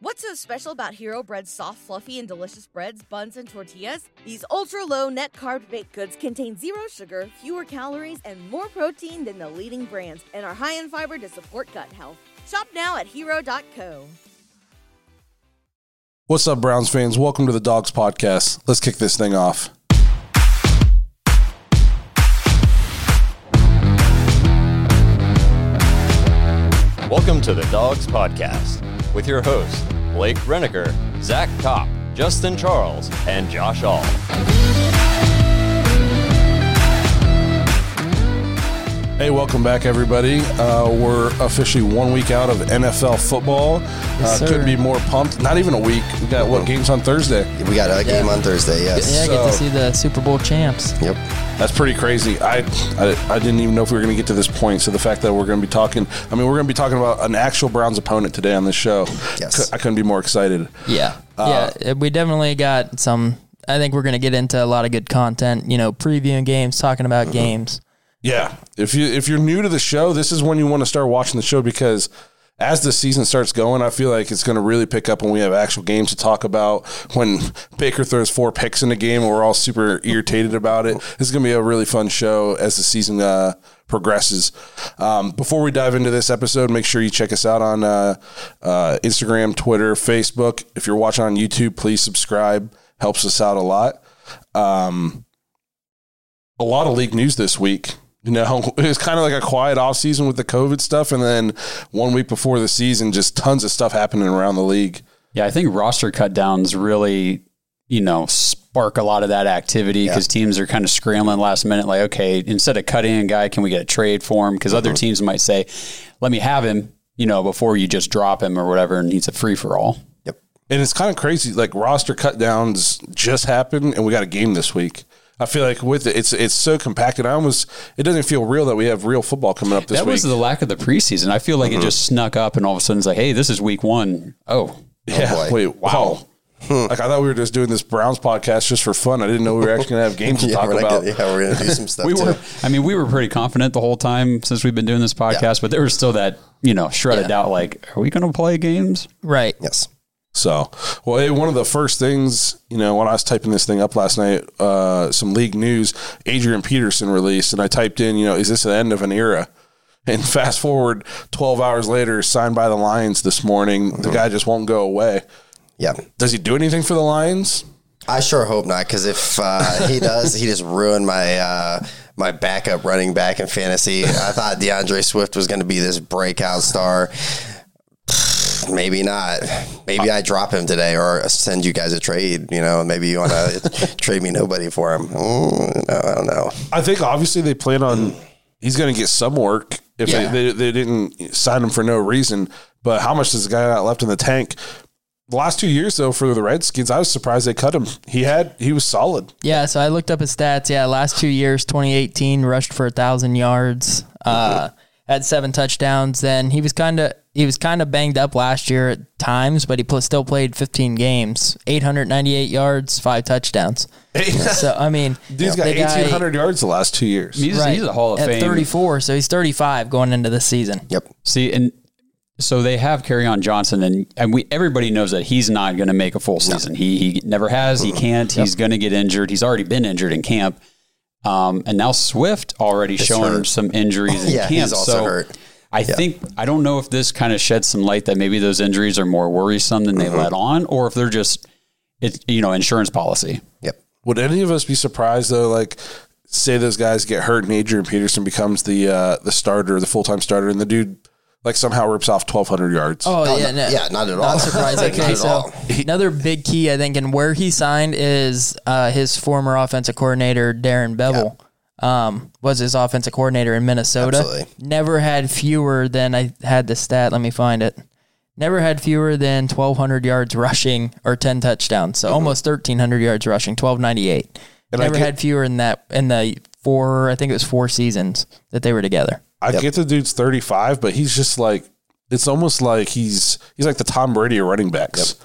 What's so special about Hero Bread's soft, fluffy, and delicious breads, buns, and tortillas? These ultra low net carb baked goods contain zero sugar, fewer calories, and more protein than the leading brands, and are high in fiber to support gut health. Shop now at hero.co. What's up, Browns fans? Welcome to the Dawgs Podcast. Let's kick this thing off. Welcome to the Dawgs Podcast with your hosts, Blake Reniker, Zach Kopp, Justin Charles, and Josh All. Hey, welcome back, everybody. Uh, we're officially one week out of NFL football. Yes, uh, couldn't be more pumped. Not even a week. We got what games on Thursday? We got a game on Thursday. Yes. Yeah, I get to see the Super Bowl champs. Yep. That's pretty crazy. I, I I didn't even know if we were going to get to this point. So the fact that we're going to be talking, I mean, we're going to be talking about an actual Browns opponent today on this show. Yes. I couldn't be more excited. Yeah, Uh, yeah. We definitely got some. I think we're going to get into a lot of good content. You know, previewing games, talking about Mm-hmm. games. Yeah. If you if you're new to the show, this is when you want to start watching the show because as the season starts going, I feel like it's going to really pick up when we have actual games to talk about. When Baker throws four picks in a game, and we're all super irritated about it. This is going to be a really fun show as the season uh, progresses. Um, before we dive into this episode, make sure you check us out on uh, uh, Instagram, Twitter, Facebook. If you're watching on YouTube, please subscribe. Helps us out a lot. Um, a lot of league news this week. You know, it was kind of like a quiet off season with the COVID stuff, and then one week before the season, just tons of stuff happening around the league. Yeah, I think roster cut downs really, you know, spark a lot of that activity because teams are kind of scrambling last minute. Like, okay, instead of cutting a guy, can we get a trade for him? Because other mm-hmm. teams might say, let me have him, you know, before you just drop him or whatever, and he's a free for all. Yep. And it's kind of crazy. Like roster cut downs just happened, and we got a game this week. I feel like with it, it's it's so compacted. I almost it doesn't feel real that we have real football coming up this that week. was the lack of the preseason. I feel like it mm-hmm. just snuck up, and all of a sudden it's like, hey, this is week one. Oh, oh yeah. boy. Wait. Wow. Oh. Hmm. like I thought we were just doing this Browns podcast just for fun. I didn't know we were actually gonna have games to Yeah, talk about. gonna, yeah, we're gonna do some stuff we too. were. I mean, we were pretty confident the whole time since we've been doing this podcast, but there was still that you know shred of Yeah. doubt. Like, are we going to play games? Right. Yes. So, well, hey, one of the first things, you know, when I was typing this thing up last night, uh, some league news, Adrian Peterson released, and I typed in, you know, is this the end of an era? And fast forward 12 hours later, signed by the Lions this morning. The guy just won't go away. Yeah. Does he do anything for the Lions? I sure hope not, because if uh, he does, he just ruined my uh, my backup running back in fantasy. I thought DeAndre Swift was going to be this breakout star. Maybe not. Maybe I drop him today or send you guys a trade. You know, maybe you want to trade me nobody for him. Mm, no, I don't know. I think obviously they plan on he's going to get some work if Yeah. they, they, they didn't sign him for no reason. But how much does the guy got left in the tank? The last two years, though, for the Redskins, I was surprised they cut him. He had he was solid. Yeah. So I looked up his stats. Yeah, last two years, 2018, rushed for a thousand yards. Uh, had seven touchdowns. Then he was kind of he was kind of banged up last year at times, but he pl- still played 15 games, 898 yards, five touchdowns. So I mean, Dude's got the guy- 1,800 yards the last two years. He's, he's a Hall of at Fame. 34, so he's 35 going into the season. Yep. See, and so they have Kerryon Johnson, and and we everybody knows that he's not going to make a full season. He he never has. He can't. He's going to get injured. He's already been injured in camp. Um, and now Swift already showing hurt. some injuries in Yeah, camp. he's also so hurt. I think I don't know if this kind of sheds some light that maybe those injuries are more worrisome than Mm-hmm. they let on, or if they're just it's you know insurance policy. Yep. Would any of us be surprised though? Like, say those guys get hurt and Adrian Peterson becomes the uh, the starter, the full time starter, and the dude like somehow rips off 1,200 yards. Oh, yeah, no, yeah, not at all. Not surprising. Okay, at so all. another big key I think, and where he signed is uh, his former offensive coordinator Darrell Bevell. Um, was his offensive coordinator in Minnesota. Absolutely. Never had fewer than I had the stat. Let me find it. Never had fewer than 1,200 yards rushing or 10 touchdowns. So almost 1,300 yards rushing, 1,298. And Never get- had fewer than that in the four, I think it was four seasons that they were together. I get the dude's 35, but he's just like it's almost like he's he's like the Tom Brady of running backs.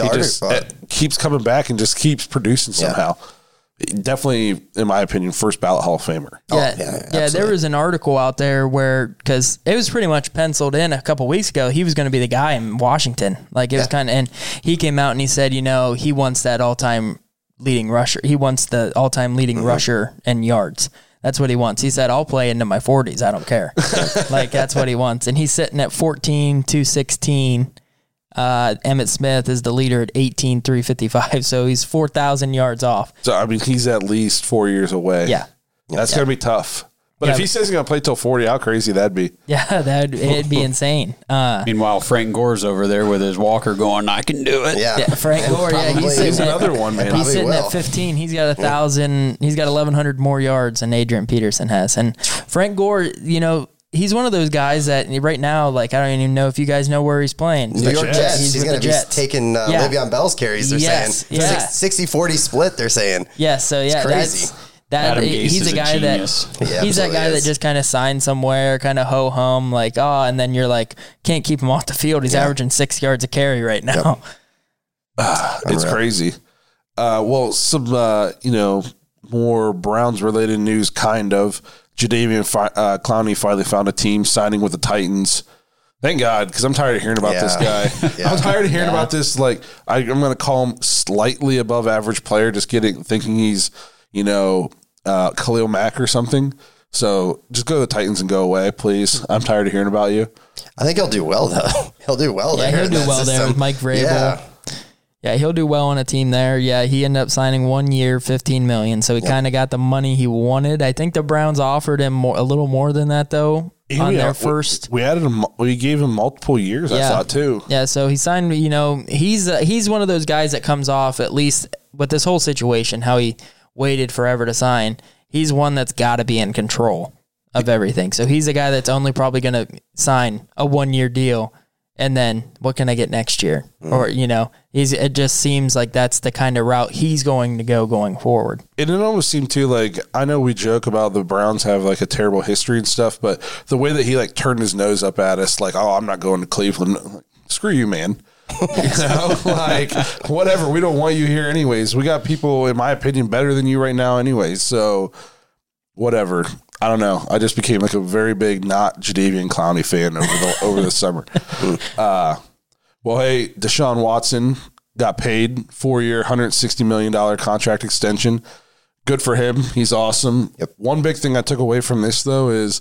He just uh, keeps coming back and just keeps producing somehow. definitely, in my opinion, first ballot Hall of Famer. Yeah, yeah, yeah, There was an article out there where because it was pretty much penciled in a couple weeks ago, he was going to be the guy in Washington. Like it was kind of, and he came out and he said, you know, he wants that all-time leading rusher. He wants the all-time leading rusher and yards. That's what he wants. He said, I'll play into my 40s. I don't care. like, that's what he wants. And he's sitting at 14, 216. Uh, Emmitt Smith is the leader at 18, 355. So he's 4,000 yards off. So I mean, he's at least four years away. Yeah. that's gonna be tough. But Yeah, if he says he's gonna play till forty, how crazy that'd be. Yeah, that'd it'd be insane. Uh, Meanwhile, Frank Gore's over there with his walker going, I can do it. Yeah. Yeah, Frank And Gore. Yeah, probably- he's, sitting He's at, another one, man. He's sitting will. at 15. He's got a thousand. He's got 1,100 more yards than Adrian Peterson has. And Frank Gore, you know, he's one of those guys that right now, like, I don't even know if you guys know where he's playing. New York Jets. Jets. He's He's, going to be Jets. taking uh, Yeah. Le'Veon Bell's carries. They're Yes, saying yeah. 60 40 split. They're saying Yeah, so yeah, crazy. That's that. Adam he's a a guy genius. that He he's that absolutely guy that is. just kind of signed somewhere, kind of ho hum, like oh, and then you're like can't keep him off the field. He's averaging six yards a carry right now. It's Unreal. crazy. Uh, well, some uh, you know more Browns related news, kind of. Jadeveon uh, Clowney finally found a team signing with the Titans. Thank God, because I'm tired of hearing about this guy. Yeah. I'm tired of hearing about this. Like I, I'm going to call him slightly above average player, just getting thinking he's you know uh, Khalil Mack or something. So just go to the Titans and go away, please. I'm tired of hearing about you. I think he'll do well though. He'll do well Yeah, there. he'll do that well there with Mike Vrabel. Yeah. Yeah, he'll do well on a team there. Yeah, he ended up signing one year, fifteen million. So he kind of got the money he wanted. I think the Browns offered him more, a little more than that though on their we- first. we added him. We gave him multiple years. I Yeah. thought too. Yeah, so he signed. You know, he's uh, he's one of those guys that comes off at least with this whole situation, how he waited forever to sign. He's one that's got to be in control of everything. So he's a guy that's only probably going to sign a one year deal, and then what can I get next year? Hmm. Or you know, he's it just seems like that's the kind of route he's going to go going forward. And it almost seemed too like I know we joke about the Browns have like a terrible history and stuff, but the way that he like turned his nose up at us, like, oh, I'm not going to Cleveland. Like, Screw you, man. you know, like whatever. We don't want you here, anyways. We got people, in my opinion, better than you right now, anyways. So whatever. I don't know. I just became like a very big not Jadeveon Clowney fan over the over the summer. Uh, well, hey, Deshaun Watson got paid four year, hundred sixty million dollar contract extension. Good for him. He's awesome. One big thing I took away from this though is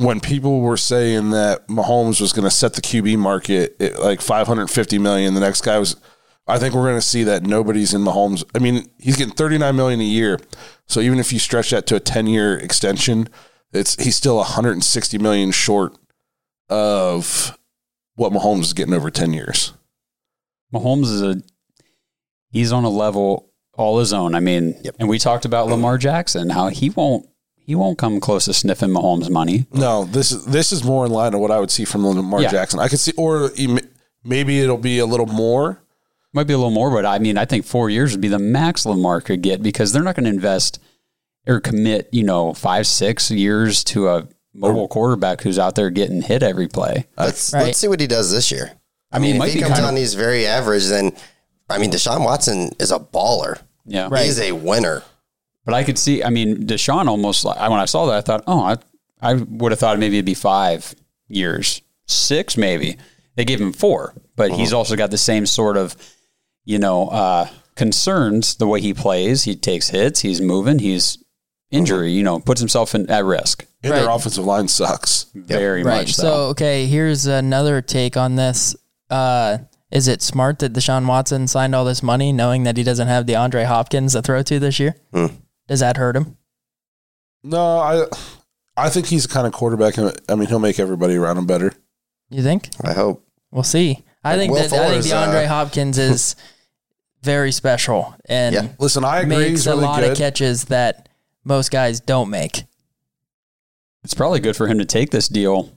when people were saying that Mahomes was going to set the QB market at like 550 million, the next guy was I think we're going to see that nobody's in Mahomes. I mean, he's getting 39 million a year. So even if you stretch that to a 10-year extension, it's he's still 160 million short of what Mahomes is getting over 10 years. Mahomes is a he's on a level all his own. I mean, and we talked about Lamar Jackson, how he won't he won't come close to sniffing Mahomes' money. No, this is this is more in line of what I would see from Lamar Yeah. Jackson. I could see, or maybe it'll be a little more. Might be a little more, but I mean, I think four years would be the max Lamar could get because they're not going to invest or commit, you know, five, six years to a mobile quarterback who's out there getting hit every play. Let's Right. let's see what he does this year. I, mean, it mean, if he comes kind on, of- he's very average. Then, I mean, Deshaun Watson is a baller. Yeah. Right. He's a winner. But I could see, I mean, Deshaun almost, like, when I saw that, I thought, oh, I, I would have thought maybe it'd be five years, six maybe. They gave him four, but he's also got the same sort of, you know, uh, concerns the way he plays. He takes hits, he's moving, he's injury, you know, puts himself in, at risk. And their offensive line sucks. Very Right. much So. so. okay, here's another take on this. Uh, is it smart that Deshaun Watson signed all this money knowing that he doesn't have DeAndre Hopkins to throw to this year? Does that hurt him? No, I I think he's the kind of quarterback. I mean, he'll make everybody around him better. You think? I hope. We'll see. I think Will that I think Fuller's, DeAndre uh, Hopkins is very special and Yeah. Listen, I agree. makes He's a lot good. of catches that most guys don't make. It's probably good for him to take this deal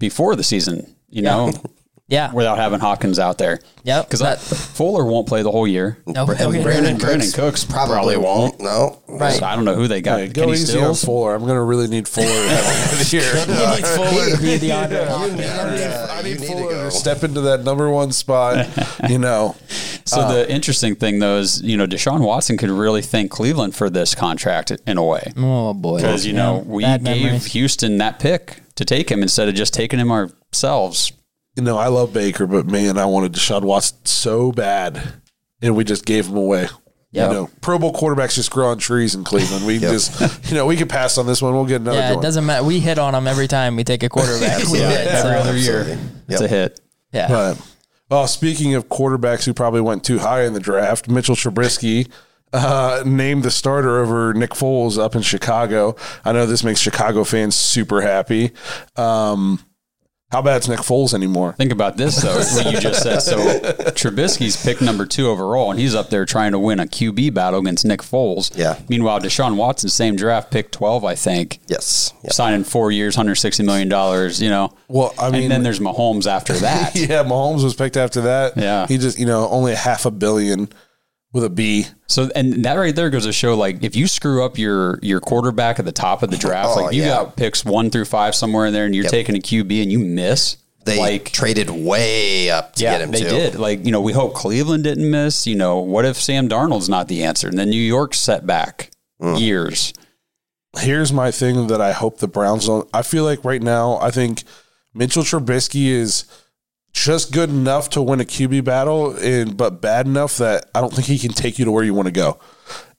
before the season, you know, Yeah. without having Hawkins out there. Yep. Because Fuller won't play the whole year. no, And okay. Brandon, Brandin Cooks, Cooks probably won't. No. Right. So I don't know who they got. Hey, go Kenny easy on Fuller. I'm going to really need Fuller at the end of the year. You need Fuller to be DeAndre You Hopkins. need, I need, uh, I you need need to Fuller to, step into that number one spot. you know, So the interesting thing though is, you know, Deshaun Watson could really thank Cleveland for this contract in a way. Oh boy, Because, you know, Yeah, we bad gave memories. Houston that pick to take him instead of just taking him ourselves. You know, I love Baker, but man, I wanted Deshaun Watson so bad, and we just gave him away. Yep. You know, Pro Bowl quarterbacks just grow on trees in Cleveland. We just, you know, we can pass on this one. We'll get another Yeah, one. it doesn't matter. We hit on them every time we take a quarterback. we hit, so, Every other year, Absolutely. it's a hit. yeah. But well, speaking of quarterbacks who probably went too high in the draft, Mitchell Trubisky uh, named the starter over Nick Foles up in Chicago. I know this makes Chicago fans super happy. Um, how bad's Nick Foles anymore? Think about this though, what you just said. So Trubisky's picked number two overall, and he's up there trying to win a QB battle against Nick Foles. Yeah. Meanwhile, Deshaun Watson, same draft, pick twelve, I think, Yes. Yep. signing four years, hundred sixty million dollars. You know. Well, I mean- and then there's Mahomes after that. Yeah, Mahomes was picked after that. Yeah. he just you know only half a billion with a B. So and that right there goes to show like if you screw up your your quarterback at the top of the draft, Oh, like you yeah. got picks one through five somewhere in there, and you're Yep. taking a QB and you miss, They like traded way up to yeah, get him they too. did. Like you know, we hope Cleveland didn't miss. You know, what if Sam Darnold's not the answer, and then New York set back Mm. years. Here's my thing that I hope the Browns don't. I feel like right now, I think Mitchell Trubisky is just good enough to win a QB battle, and but bad enough that I don't think he can take you to where you want to go.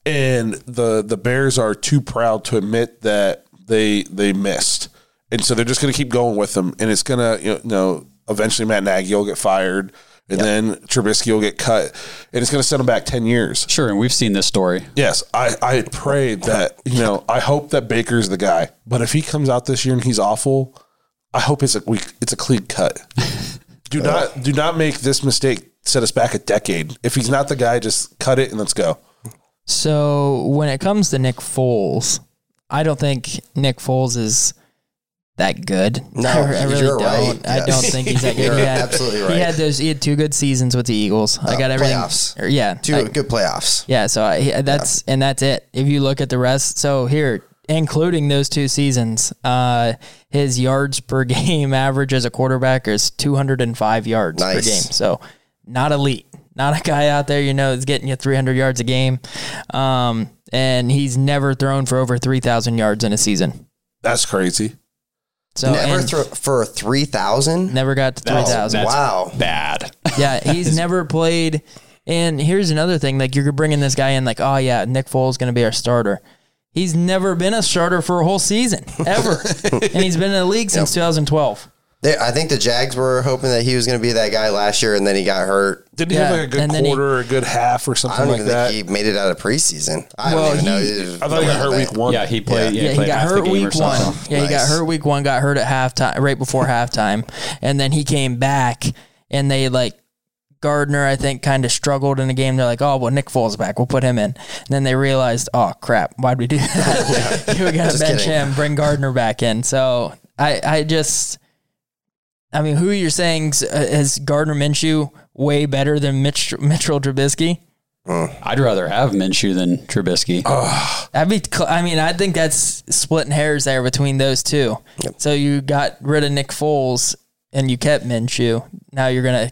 And the the Bears are too proud to admit that they they missed, and so they're just going to keep going with them, and it's gonna you know eventually Matt Nagy will get fired. And then Trubisky will get cut, and it's going to set him back ten years. Sure, and we've seen this story. Yes, I, I pray that, you know, I hope that Baker's the guy. But if he comes out this year and he's awful, I hope it's a we, it's a clean cut. Do not do not make this mistake set us back a decade. If he's not the guy, just cut it and let's go. So when it comes to Nick Foles, I don't think Nick Foles is that good. No, I, I really you're don't. right. I Yes. don't think he's that good. You're He had, absolutely He had those. He had two good seasons with the Eagles. I Uh, got everything. playoffs. or- Yeah, Two I- good playoffs. yeah. So I, that's and that's it. If you look at the rest, so here, including those two seasons, uh, his yards per game average as a quarterback is 205 yards per game. So not elite. Not a guy out there, you know, is getting you 300 yards a game. Um, and he's never thrown for over 3,000 yards in a season. That's crazy. So Never and throw for three thousand. never got to 3,000. Wow. Bad. Yeah, he's never played. And here's another thing: like you're bringing this guy in, like, oh yeah, Nick Foles is going to be our starter. He's never been a starter for a whole season ever, and he's been in the league since 2012. They, I think the Jags were hoping that he was going to be that guy last year, and then he got hurt. Didn't he have like a good and then he- quarter or a good half or I something don't like even that? think he made it out of preseason. I Well, don't even know. he- It was I thought he got hurt really week one. Yeah, he played. Yeah, Yeah, he, he played got half the hurt week one. something. Yeah, he got hurt week one. Got hurt at halftime, right before halftime, and then he came back, and they like Gardner, I think, kind of struggled in the game. They're like, "Oh, well, Nick Foles back. We'll put him in." And then they realized, "Oh crap, why'd we do that? we got to bench kidding. him, bring Gardner back in." So I, I just, I mean, who you're saying uh, is Gardner Minshew way better than Mitch Mitchell Trubisky? I'd rather have Minshew than Trubisky. I'd be. cl- I mean, I think that's splitting hairs there between those two. So you got rid of Nick Foles and you kept Minshew. Now you're gonna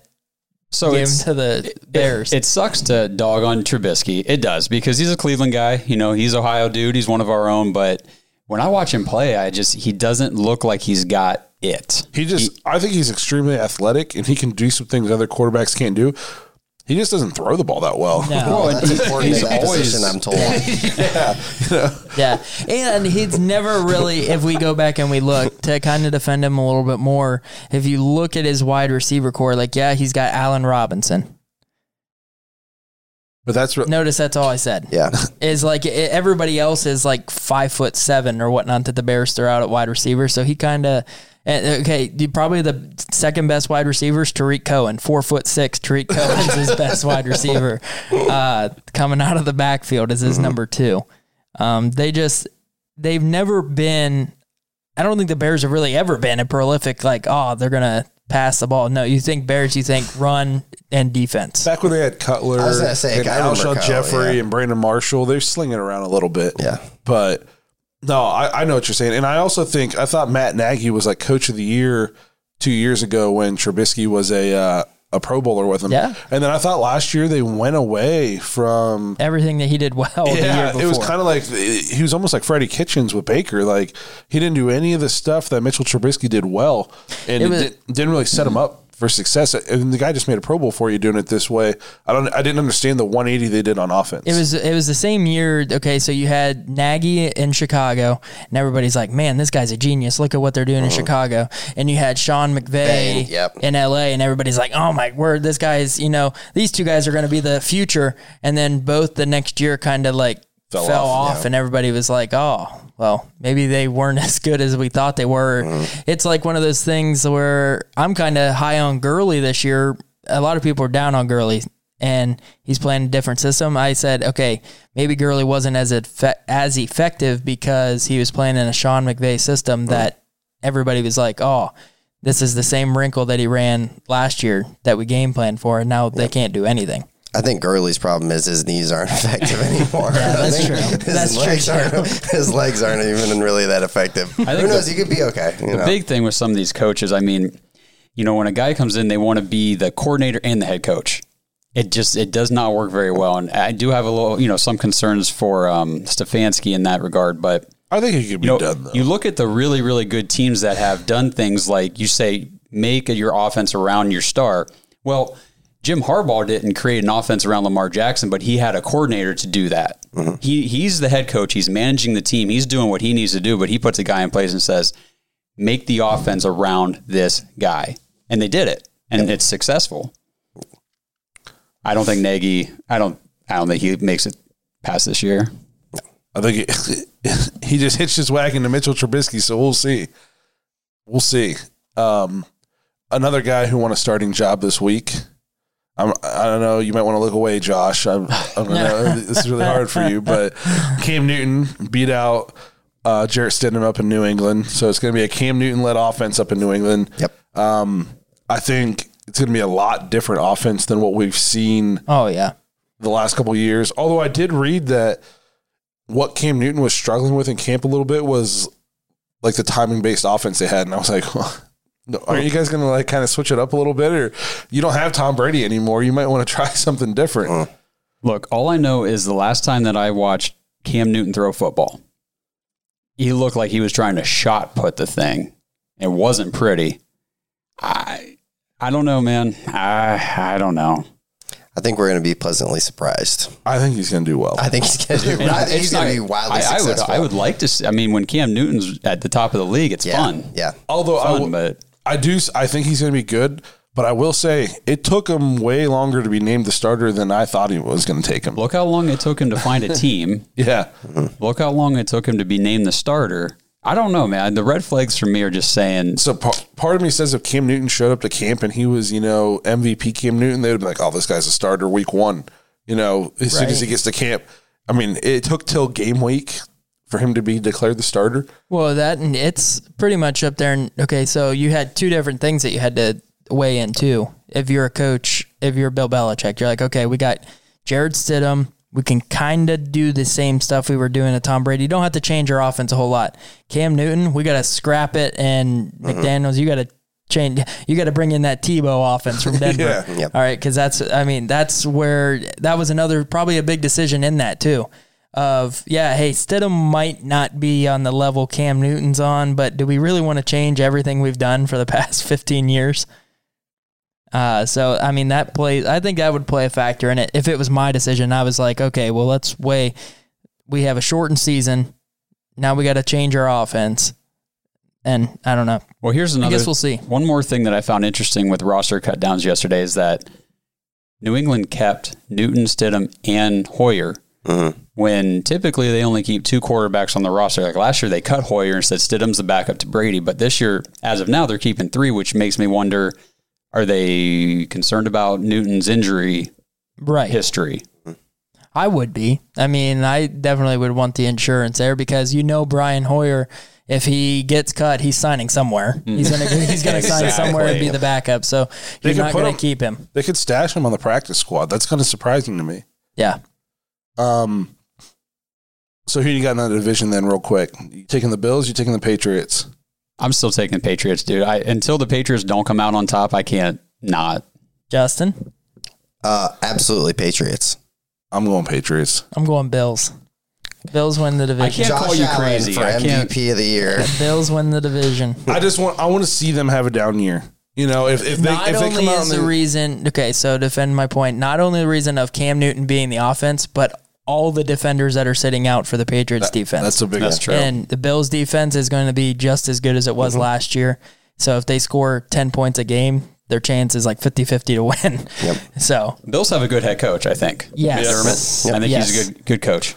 so give him it's to the Bears. It, it sucks to dog on Trubisky. It does because he's a Cleveland guy. You know, he's Ohio dude. He's one of our own. But when I watch him play, I just he doesn't look like he's got it. He just, I think he's extremely athletic and he can do some things other quarterbacks can't do. He just doesn't throw the ball that well. no. Well, that's important he's always- position, I'm told. Yeah, yeah, and he's never really. If we go back and we look to kind of defend him a little bit more, if you look at his wide receiver core, like yeah, he's got Allen Robinson. But that's what, Notice that's all I said. Yeah. is like e- everybody else is like five foot seven or whatnot that the Bears throw out at wide receiver. So he kind of okay. Probably the second best wide receiver is Tarik Cohen, four foot six. Tarik Cohen's his best wide receiver. Uh, coming out of the backfield is his number two. Um, they just they've never been. I don't think the Bears have really ever been a prolific like oh they're gonna pass the ball. No, you think Bears, you think run and defense. back when they had Cutler I was gonna say, and Alshon Jeffery yeah. and Brandon Marshall, they're slinging around a little bit. Yeah. But no, I, I know what you're saying. And I also think, I thought Matt Nagy was like coach of the year two years ago when Trubisky was a, uh, a Pro Bowler with him. Yeah. And then I thought last year they went away from. Everything that he did well the year Yeah, before. it was kind of like he was almost like Freddie Kitchens with Baker. Like he didn't do any of the stuff that Mitchell Trubisky did well, and It it, was- did, didn't really set him up for success. And the guy just made a Pro Bowl for you doing it this way. I don't. I didn't understand the 180 they did on offense. It was it was the same year. Okay, so you had Nagy in Chicago, and everybody's like, "Man, this guy's a genius. Look at what they're doing in uh-huh. Chicago." And you had Sean McVay Bang, yep. in LA, and everybody's like, "Oh my word, this guy's you know these two guys are going to be the future." And then both the next year kind of like Fell fell, off, off, and everybody was like, "Oh." Well, maybe they weren't as good as we thought they were. Mm-hmm. It's like one of those things where I'm kind of high on Gurley this year. A lot of people are down on Gurley and he's playing a different system. I said, okay, maybe Gurley wasn't as effe- as effective because he was playing in a Sean McVay system mm-hmm. that everybody was like, oh, this is the same wrinkle that he ran last year that we game planned for, and now they can't do anything. I think Gurley's problem is his knees aren't effective anymore. yeah, that's true. His That's true, legs aren't. His legs aren't even really that effective. Who think knows? the- he could be okay. You The know? big thing with some of these coaches, I mean, you know, when a guy comes in, they want to be the coordinator and the head coach. It just it does not work very well, and I do have a little, you know, some concerns for um, Stefanski in that regard. But I think it could be you know, done though. you look at the really really good teams that have done things like you say, make your offense around your star. Well, Jim Harbaugh didn't create an offense around Lamar Jackson, but he had a coordinator to do that. He he's the head coach. He's managing the team. He's doing what he needs to do, but he puts a guy in place and says, "Make the offense around this guy," and they did it, and it's successful. I don't think Nagy. I don't. I don't think he makes it past this year. I think it, he just hitched his wagon to Mitchell Trubisky, so we'll see. We'll see. Um, another guy who won a starting job this week. I'm, I don't know. You might want to look away, Josh. I'm, I'm gonna, this is really hard for you, but Cam Newton beat out uh, Jarrett Stidham up in New England, so it's going to be a Cam Newton led offense up in New England. Yep. Um, I think it's going to be a lot different offense than what we've seen Oh yeah, the last couple of years. Although I did read that what Cam Newton was struggling with in camp a little bit was like the timing based offense they had, and I was like, well, no, aren't you guys going to like kind of switch it up a little bit, or you don't have Tom Brady anymore? You might want to try something different. Uh. Look, all I know is the last time that I watched Cam Newton throw football, he looked like he was trying to shot put the thing. It wasn't pretty. I I don't know, man. I I don't know. I think we're going to be pleasantly surprised. I think he's going to do well. I think he's going to do. And I think he's it's going to be wildly I, I would successful. I would like to. See, I mean, when Cam Newton's at the top of the league, it's yeah, fun. Yeah. Although I, Fun, will- but I do, I think he's going to be good. But I will say it took him way longer to be named the starter than I thought he was going to take him. look how long it took him to find a team. Yeah, look how long it took him to be named the starter. I don't know, man. The red flags for me are just saying So par- part of me says if Cam Newton showed up to camp and he was, you know, MVP Cam Newton, they would be like, "Oh, this guy's a starter week one." You know, as soon as he gets to camp. I mean, it took till game week for him to be declared the starter. Well, that and it's pretty much up there. And okay, so you had two different things that you had to weigh in too. If you're a coach, if you're Bill Belichick, you're like, okay, we got Jarrett Stidham. We can kind of do the same stuff we were doing to Tom Brady. You don't have to change our offense a whole lot. Cam Newton, we got to scrap it, and mm-hmm. McDaniel's, you got to change. You got to bring in that Tebow offense from Denver. Yeah. Yep. All right, because that's I mean that's where that was another probably a big decision in that too. Of yeah, hey, Stidham might not be on the level Cam Newton's on, but do we really want to change everything we've done for the past fifteen years? Uh, so I mean that plays. I think that would play a factor in it. If it was my decision, I was like, okay, well let's weigh. We have a shortened season. Now we got to change our offense, and I don't know. Well, here's another. I guess we'll see. One more thing that I found interesting with roster cut downs yesterday is that New England kept Newton, Stidham, and Hoyer. When typically they only keep two quarterbacks on the roster. Like last year, they cut Hoyer and said Stidham's the backup to Brady. But this year, as of now, they're keeping three, which makes me wonder: Are they concerned about Newton's injury Right. history? I would be. I mean, I definitely would want the insurance there because you know Brian Hoyer, if he gets cut, he's signing somewhere. Hmm. He's gonna he's gonna sign somewhere and be the backup. So They you're could not gonna him- keep him. They could stash him on the practice squad. That's kind of surprising to me. Yeah. Um, so who you got in that division then, real quick? You taking the Bills? You taking the Patriots? I'm still taking the Patriots, dude. I until the Patriots don't come out on top, I can't not. Justin, Uh, absolutely Patriots. I'm going Patriots. I'm going Bills. Bills win the I division. can't call you Allen crazy. for I can't. MVP of the year. Bills win the division. I just want I want to see them have a down year. You know, if, if they Not if they only come out is and the they- reason okay, so defend my point. Not only the reason of Cam Newton being the offense, but all the defenders that are sitting out for the Patriots defense. that's a big That's true. And the Bills defense is going to be just as good as it was Mm-hmm. last year. So if they score 10 points a game, their chance is like 50-50 to win. So Bills have a good head coach, I think. Yes. Dermott. I think Yes. he's a good good coach.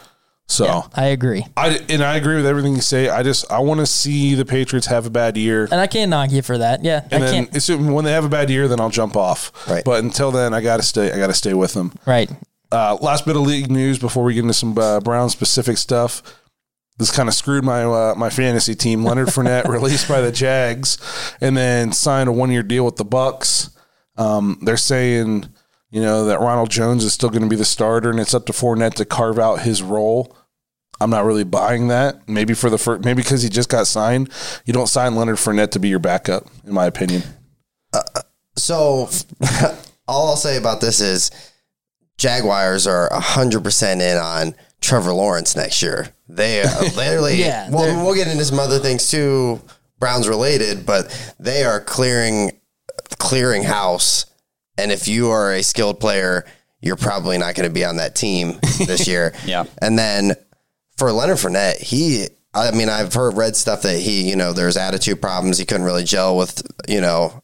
So I agree. I and I agree with everything you say. I just I want to see the Patriots have a bad year. And I can't knock you for that. Yeah. And I then can't. it's, when they have a bad year, then I'll jump off. Right. But until then, I gotta stay. I gotta stay with them. Right. Uh, last bit of league news before we get into some uh, Brown specific stuff. This kind of screwed my uh, my fantasy team. Leonard Fournette released by the Jags, and then signed a one year deal with the Bucs. Um, they're saying, you know, that Ronald Jones is still going to be the starter, and it's up to Fournette to carve out his role. I'm not really buying that. Maybe for the first, maybe because he just got signed, you don't sign Leonard Fournette to be your backup, in my opinion. So all I'll say about this is Jaguars are 100% in on Trevor Lawrence next year. They are literally, yeah, well, we'll get into some other things too, Browns related, but they are clearing, clearing house. And if you are a skilled player, you're probably not going to be on that team this year. Yeah. And then for Leonard Fournette, he, I mean, I've heard read stuff that he, you know, there's attitude problems. He couldn't really gel with, you know,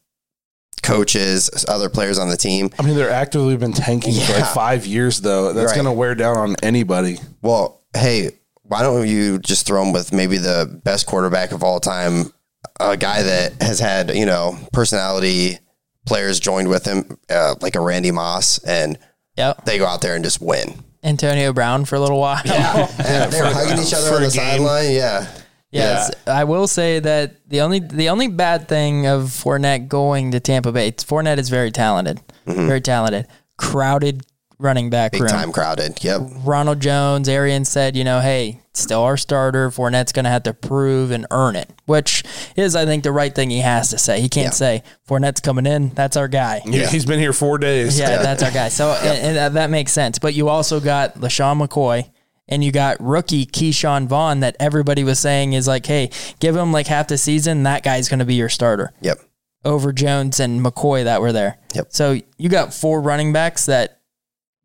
coaches, other players on the team. I mean, they're actively been tanking for like five years, though. That's Right. going to wear down on anybody. Well, hey, why don't you just throw him with maybe the best quarterback of all time, a guy that has had, you know, personality players joined with him, uh, like a Randy Moss, and Yep. they go out there and just win. Antonio Brown for a little while. And they're hugging each other for on the sideline. Yeah. Yes, I will say that the only the only bad thing of Fournette going to Tampa Bay, it's- Fournette is very talented, very talented, crowded running back Mm-hmm. Big room. time crowded. Yep. Ronald Jones, Arian said, you know, hey, still our starter. Fournette's going to have to prove and earn it, which is, I think, the right thing he has to say. He can't Yeah. say Fournette's coming in. That's our guy. Yeah. He's been here four days. Yeah, that's our guy. So and, and that- that makes sense. But you also got LeSean McCoy and you got rookie Ke'Shawn Vaughn that everybody was saying is like, hey, give him like half the season. That guy's going to be your starter Yep. over Jones and McCoy that were there. Yep. So you got four running backs that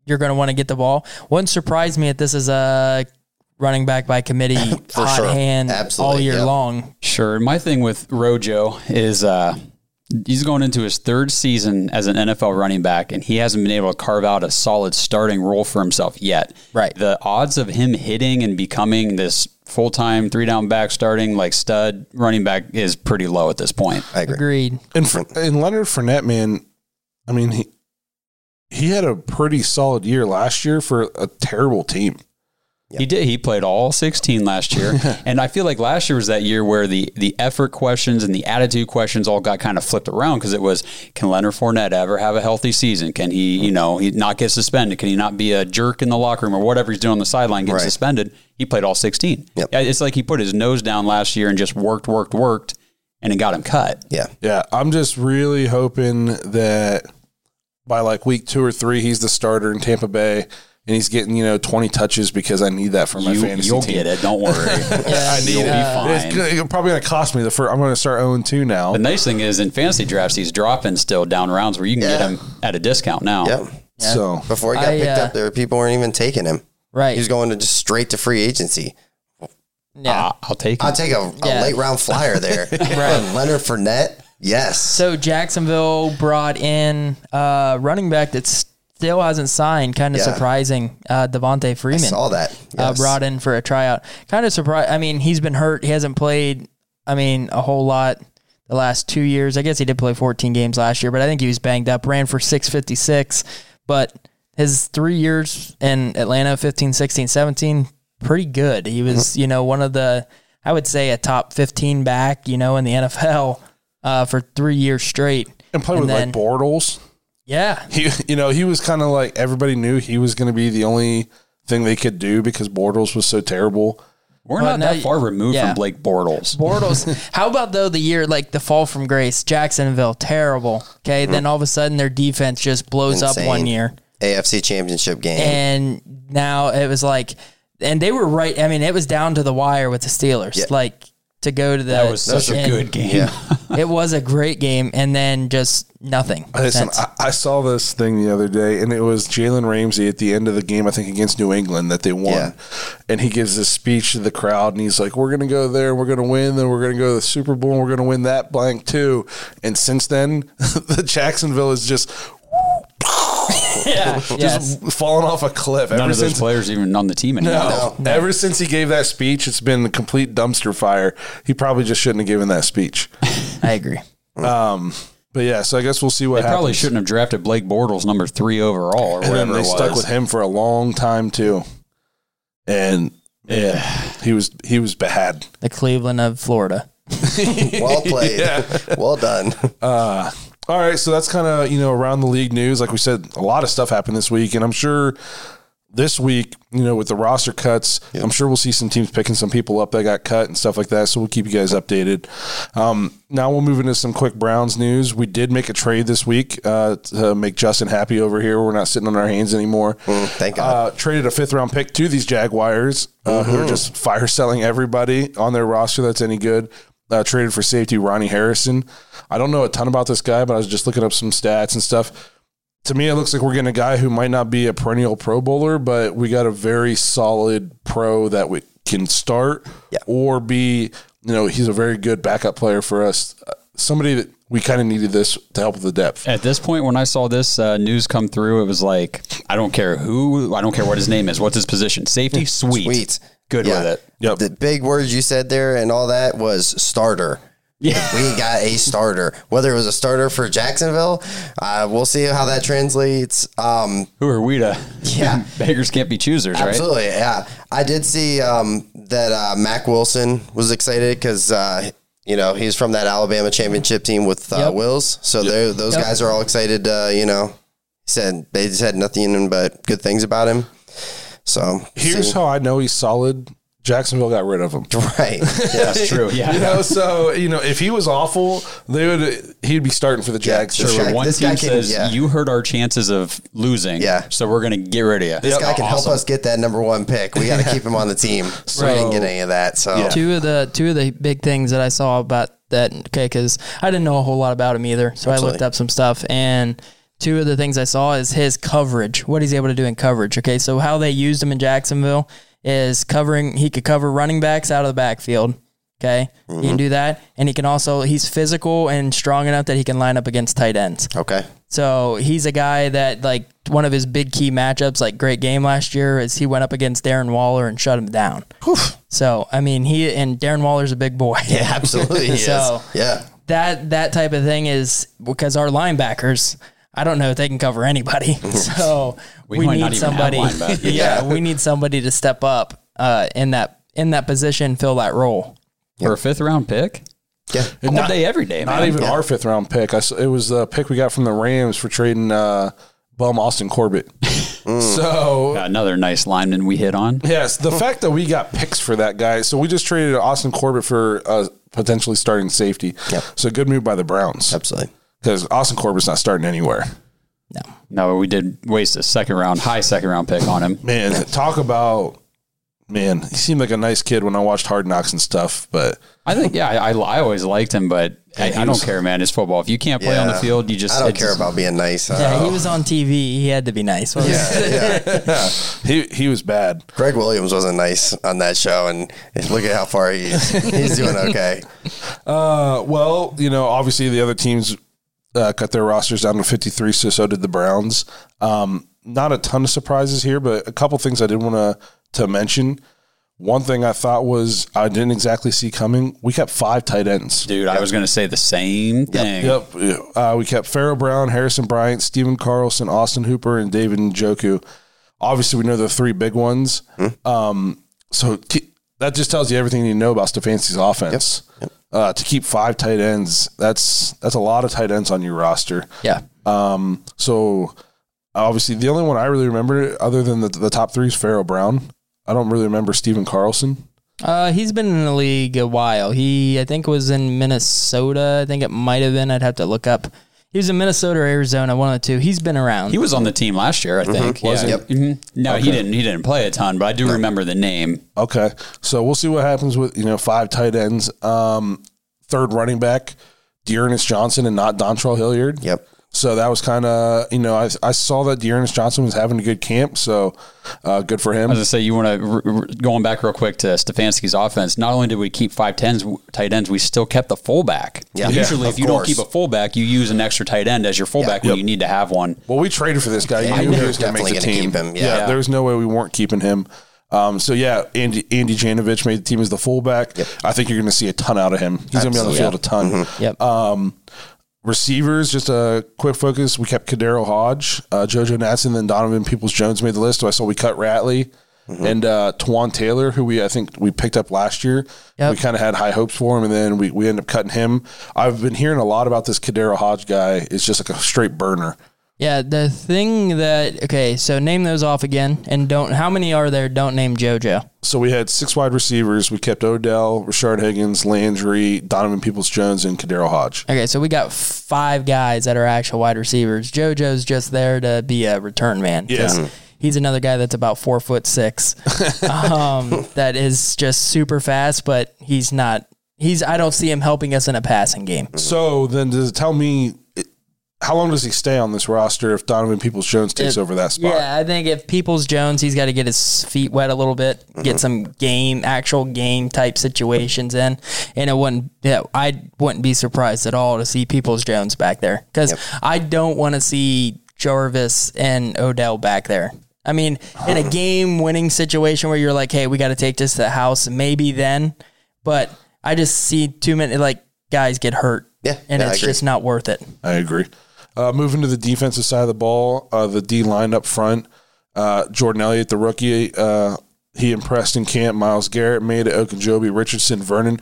you're going to want to get the ball. Wouldn't surprise me if this is a running back by committee For hot sure. hand all year yep. long. Sure. My thing with Rojo is uh, he's going into his third season as an NFL running back, and he hasn't been able to carve out a solid starting role for himself yet. Right. The odds of him hitting and becoming this full time three down back starting like stud running back is pretty low at this point. I agree. Agreed. And, for, and Leonard Fournette, man, I mean, he he had a pretty solid year last year for a terrible team. He did. He played all 16 last year. and I feel like last year was that year where the, the effort questions and the attitude questions all got kind of flipped around because it was, can Leonard Fournette ever have a healthy season? Can he, you know, he not get suspended? Can he not be a jerk in the locker room or whatever he's doing on the sideline, get Right. suspended? He played all 16. Yep. It's like he put his nose down last year and just worked, worked, worked, and it got him cut. Yeah. Yeah, I'm just really hoping that by like week two or three, he's the starter in Tampa Bay, and he's getting you know 20 touches because I need that for my You, fantasy will team. get it. Don't worry. I need You'll be It's, fine. gonna- it's probably going to cost me the first. I'm going to start 0 2 now. The nice thing is in fantasy drafts, he's dropping still down rounds where you can get Yeah. him at a discount now. Yep. So Before he got I, picked uh, up, there people weren't even taking him. Right. He's going to just straight to free agency. yeah. Ah, I'll take it. I'll take a, a Yeah. late round flyer there. right. Leonard Fournette. Yes. So Jacksonville brought in a running back that still hasn't signed. Kind of Yeah. surprising. Uh, Devonta I Freeman saw that. uh, brought in for a tryout. Kind of surprised. I mean, he's been hurt. He hasn't played. I mean, a whole lot the last two years. I guess he did play 14 games last year, but I think he was banged up. Ran for 656, but his three years in Atlanta, 15, 16, 17, pretty good. He was, you know, one of the, I would say, a top 15 back, you know, in the NFL uh, for three years straight. and play with then- like Bortles. Yeah, He, you know, he was kind of like everybody knew he was going to be the only thing they could do because Bortles was so terrible. We're Well, not now that you- far removed yeah. from Blake Bortles. Bortles. How about though the year like the fall from grace? Jacksonville, terrible. Okay, then all of a sudden their defense just blows up one year, AFC Championship game. and now it was like, and they were right. I mean, it was down to the wire with the Steelers. Yeah. Like to go to the That was such a good game. yeah. it was a great game, and then just nothing. Listen, since. I, I saw this thing the other day, and it was Jalen Ramsey at the end of the game, I think against New England, that they won. Yeah. And he gives this speech to the crowd, and he's like, "We're going to go there, we're going to win, then we're going to go to the Super Bowl, and we're going to win that blank too." And since then, the Jacksonville is just yeah, yes. just falling off a cliff. None ever of those players even on the team anymore. no, ever since he gave that speech, it's been a complete dumpster fire. He probably just shouldn't have given that speech. I agree. Um, but yeah, so I guess we'll see what They happens. probably shouldn't have drafted Blake Bortles number three overall or and then whatever they it was. stuck with him for a long time too. And yeah, he was he was bad. The Cleveland of Florida. Well played. Well done. Uh, All right, so that's kind of you know around the league news. Like we said, a lot of stuff happened this week, and I'm sure this week, you know, with the roster cuts, I'm sure we'll see some teams picking some people up that got cut and stuff like that. So we'll keep you guys updated. Um, now we'll move into some quick Browns news. We did make a trade this week uh, to make Justin happy over here. We're not sitting on our hands anymore. thank God. Uh, traded a fifth round pick to these Jaguars, uh, who are just fire selling everybody on their roster that's any good. Uh, traded for safety Ronnie Harrison. I don't know a ton about this guy, but I was just looking up some stats and stuff. To me, it looks like we're getting a guy who might not be a perennial Pro Bowler, but we got a very solid pro that we can start Yeah. or be. You know, he's a very good backup player for us. Uh, somebody that we kind of needed this to help with the depth. At this point, when I saw this uh, news come through, it was like, I don't care who, I don't care what his name is. What's his position? Safety? Sweet. Sweet. Good Yeah. with it. Yep. The big words you said there and all that was starter. Yeah. We got a starter. Whether it was a starter for Jacksonville, uh, we'll see how that translates. Um, Who are we to? Yeah. Beggars can't be choosers, right? Absolutely, yeah. I did see um, that uh, Mack Wilson was excited because uh, you know he's from that Alabama championship team with uh, Yep. Wills, so they're those Yep. guys are all excited. Uh, you know, said they said nothing but good things about him. So Here's see- how I know he's solid. Jacksonville got rid of him. right. That's true. Yeah. You know, so you know, if he was awful, they would he'd be starting for the Jags. sure. Sure, sure. one This guy team can- says yeah. you hurt our chances of losing, Yeah. so we're going to get rid of you. This guy can help us get that number one pick. We got to keep him on the team. So we didn't get any of that. So yeah. Two of the two of the big things that I saw about that, okay, because I didn't know a whole lot about him either, so I looked up some stuff, and two of the things I saw is his coverage, what he's able to do in coverage. Okay, so how they used him in Jacksonville is covering. He could cover running backs out of the backfield. Okay, he can mm-hmm. do that, and he can also he's physical and strong enough that he can line up against tight ends. okay, So he's a guy that like one of his big key matchups, like great game last year, is he went up against Darren Waller and shut him down. So I mean, he and Darren Waller's a big boy. yeah, absolutely. So- is. Yeah, that that type of thing is because our linebackers. I don't know if they can cover anybody. So We we, need somebody. linebackers. yeah, we need somebody to step up uh, in that in that position, fill that role. For a fifth round pick? yeah. All day, every day, Not man. even our fifth round pick. I s it was the pick we got from the Rams for trading uh, bum Austin Corbett. So Another nice lineman we hit on. yes, the fact that we got picks for that guy. So we just traded Austin Corbett for uh, potentially starting safety. Yep. So good move by the Browns Absolutely. Because Austin Corbett's not starting anywhere. No, no, we did waste a second round, high second round pick on him. Man, talk about man. He seemed like a nice kid when I watched Hard Knocks and stuff, but I think, yeah, I, I, I always liked him, but I, I don't was- care, man. It's football. If you can't play on the field, you just I don't it's- care about being nice. Yeah, Uh, he was on TV. He had to be nice. wasn't he? yeah, yeah. he he was bad. Gregg Williams wasn't nice on that show, and look at how far he's he's doing. Okay, Uh, well, you know, obviously the other teams uh, cut their rosters down to 53, so so did the Browns. Um, not a ton of surprises here, but a couple things I did want to to mention. One thing I thought was I didn't exactly see coming. We kept five tight ends. Dude, I was going to say the same thing. Yep. Uh, we kept Pharaoh Brown, Harrison Bryant, Stephen Carlson, Austin Hooper, and David Njoku. Obviously, we know the three big ones. Um, so t- that just tells you everything you know about Stefanski's offense. Uh, to keep five tight ends, that's that's a lot of tight ends on your roster. Yeah. Um, so obviously, the only one I really remember, other than the, the top three, is Pharaoh Brown. I don't really remember Stephen Carlson. Uh, he's been in the league a while. He, I think, was in Minnesota. I think it might have been. I'd have to look up. He was in Minnesota or Arizona, one of the two. He's been around. He was on the team last year, I think. Was yeah. he? Yep. Mhm. No, he didn't. He didn't play a ton, but I do remember the name. Okay, so we'll see what happens with you know five tight ends. Um, third running back, D'Ernest Johnson, and not Dontrell Hilliard. Yep. So that was kind of you know I, I saw that D'Ernest Johnson was having a good camp, so uh, good for him. As I was gonna say you want to r- r- going back real quick to Stefanski's offense. Not only did we keep five tens tight ends, we still kept the fullback. Yeah. Usually, Yeah, if of you course. don't keep a fullback, you use an extra tight end as your fullback when Yep. you need to have one. Well, we traded for this guy. Yeah, you knew he was going to make the team. gonna keep him, yeah. there was no way we weren't keeping him. Um, so yeah, Andy Andy Janovich made the team as the fullback. I think you're going to see a ton out of him. He's going to be on the field a ton. Yep. Um, receivers, just a quick focus. We kept KhaDarel Hodge, uh, JoJo Natson, then Donovan Peoples Jones made the list. So I saw we cut Ratley and uh, Twan Taylor, who we I think we picked up last year. Yep. We kind of had high hopes for him, and then we, we ended up cutting him. I've been hearing a lot about this KhaDarel Hodge guy. It's just like a straight burner. Yeah, the thing that okay, so name those off again, and don't. How many are there? Don't name JoJo. So we had six wide receivers. We kept Odell, Rashard Higgins, Landry, Donovan Peoples Jones, and KhaDarel Hodge. Okay, so we got five guys that are actual wide receivers. JoJo's just there to be a return man. Yeah. He's another guy that's about four foot six. um, that is just super fast, but he's not. He's. I don't see him helping us in a passing game. So then, does it tell me how long does he stay on this roster if Donovan Peoples Jones takes It- over that spot? Yeah, I think if Peoples Jones, he's got to get his feet wet a little bit, get mm-hmm. some game, actual game type situations in, and it wouldn't. Yeah, I wouldn't be surprised at all to see Peoples Jones back there because I don't want to see Jarvis and Odell back there. I mean, in a game-winning situation where you're like, "Hey, we got to take this to the house," maybe then, but I just see too many like guys get hurt, Yeah, and yeah, it's just not worth it. I agree. Uh, moving to the defensive side of the ball, uh, the D line up front, uh, Jordan Elliott, the rookie, uh, he impressed in camp. Myles Garrett made it. Ogunjobi, Richardson, Vernon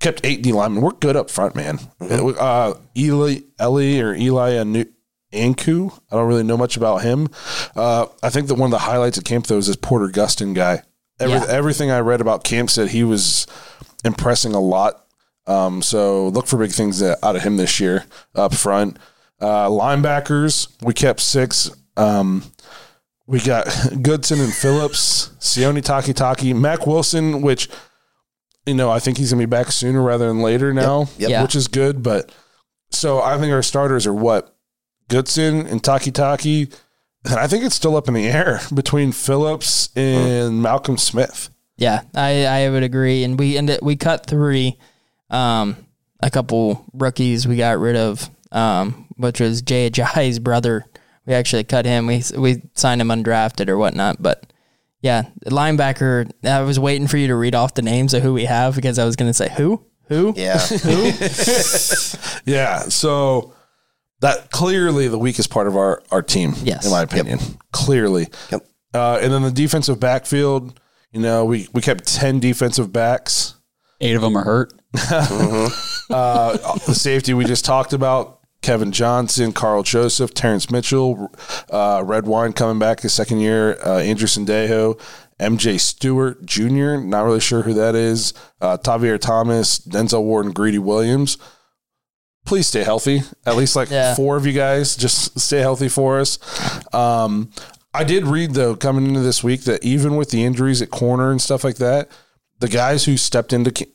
kept eight D linemen. We're good up front, man. Uh, Eli, Eli or Eli Anu- Anku. I don't really know much about him. Uh, I think that one of the highlights at camp though is this Porter Gustin guy. Every, Yeah. Everything I read about camp said he was impressing a lot. Um, so look for big things out of him this year up front. Uh, linebackers, we kept six. Um, we got Goodson and Phillips, Sione Taki Taki, Mack Wilson, which, you know, I think he's going to be back sooner rather than later now, Yep. Yeah. which is good. But so I think our starters are what? Goodson and Takitaki. And I think it's still up in the air between Phillips and Malcolm Smith. Yeah, I, I would agree. And we ended we cut three, um, a couple rookies we got rid of, um, which was Jay Ajayi's brother. We actually cut him. We we signed him undrafted or whatnot. But yeah, the linebacker. I was waiting for you to read off the names of who we have because I was going to say who who. Yeah. Who. yeah. So that clearly the weakest part of our, our team, Yes. in my opinion. Clearly. Yep. Uh, and then the defensive backfield, you know, we, we kept 10 defensive backs. Eight of them are hurt. Uh, the safety we just talked about, Kevin Johnson, Karl Joseph, Terrence Mitchell, uh, Redwine coming back his second year, uh, Andrew Sendejo, MJ Stewart Jr., not really sure who that is, uh, Tavierre Thomas, Denzel Ward, and Greedy Williams. Please stay healthy. At least like Yeah. four of you guys, just stay healthy for us. Um, I did read though coming into this week that even with the injuries at corner and stuff like that, the guys who stepped into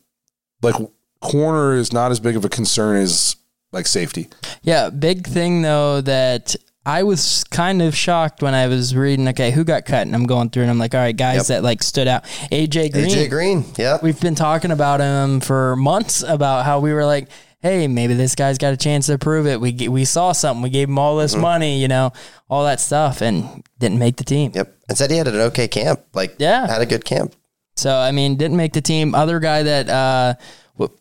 like corner is not as big of a concern as like safety. Yeah, big thing though that I was kind of shocked when I was reading. Okay, who got cut? And I'm going through and I'm like, all right, guys Yep. that like stood out. AJ Green. AJ Green. Yep. We've been talking about him for months about how we were like, hey, maybe this guy's got a chance to prove it. We we saw something. We gave him all Mm-hmm. this money, you know, all that stuff, and didn't make the team. Yep. And said he had an okay camp. Like, Yeah. had a good camp. So I mean, didn't make the team. Other guy that uh,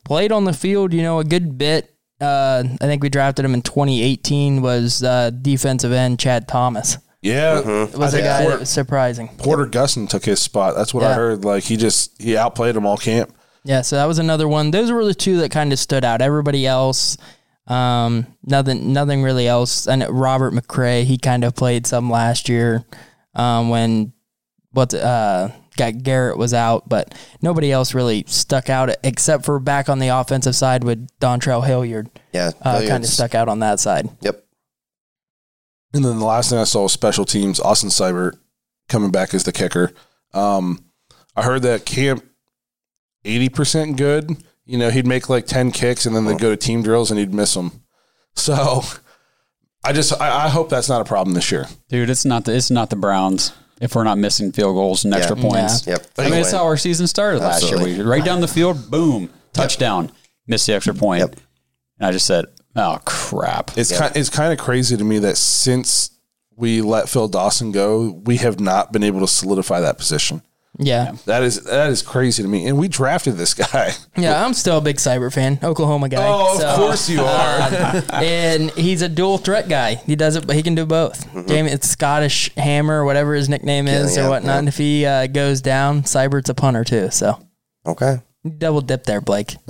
played on the field, you know, a good bit. Uh, I think we drafted him in 2018. Was uh, defensive end Chad Thomas. Yeah, It was I a think guy that was surprising. Porter Gustin took his spot. That's what I heard. Like he just he outplayed them all camp. Yeah, so that was another one. Those were the two that kind of stood out. Everybody else, um, nothing, nothing really else. And Robert McCray, he kind of played some last year, um, when what uh got Garrett was out, but nobody else really stuck out except for back on the offensive side with Dontrell Hilliard. Yeah, Uh, kind of stuck out on that side. Yep. And then the last thing I saw was special teams. Austin Seibert coming back as the kicker. Um, I heard that camp eighty percent good. You know, he'd make like ten kicks, and then they'd go to team drills, and he'd miss them. So, I just I, I hope that's not a problem this year. Dude, it's not the it's not the Browns if we're not missing field goals and extra Yeah. points. Yep. I mean, that's how our season started last year. We right down the field, boom, touchdown, missed the extra point. Yep. And I just said, "Oh crap!" It's kind it's kind of crazy to me that since we let Phil Dawson go, we have not been able to solidify that position. Yeah. That is that is crazy to me. And we drafted this guy. Yeah, I'm still a big Seibert fan, Oklahoma guy. Oh, of course you are. and he's a dual threat guy. He does it, but he can do both. Jamie, it's Scottish Hammer, whatever his nickname is Yeah, or whatnot. yeah. And if he uh, goes down, Seibert's a punter too. So Okay. double dip there, Blake.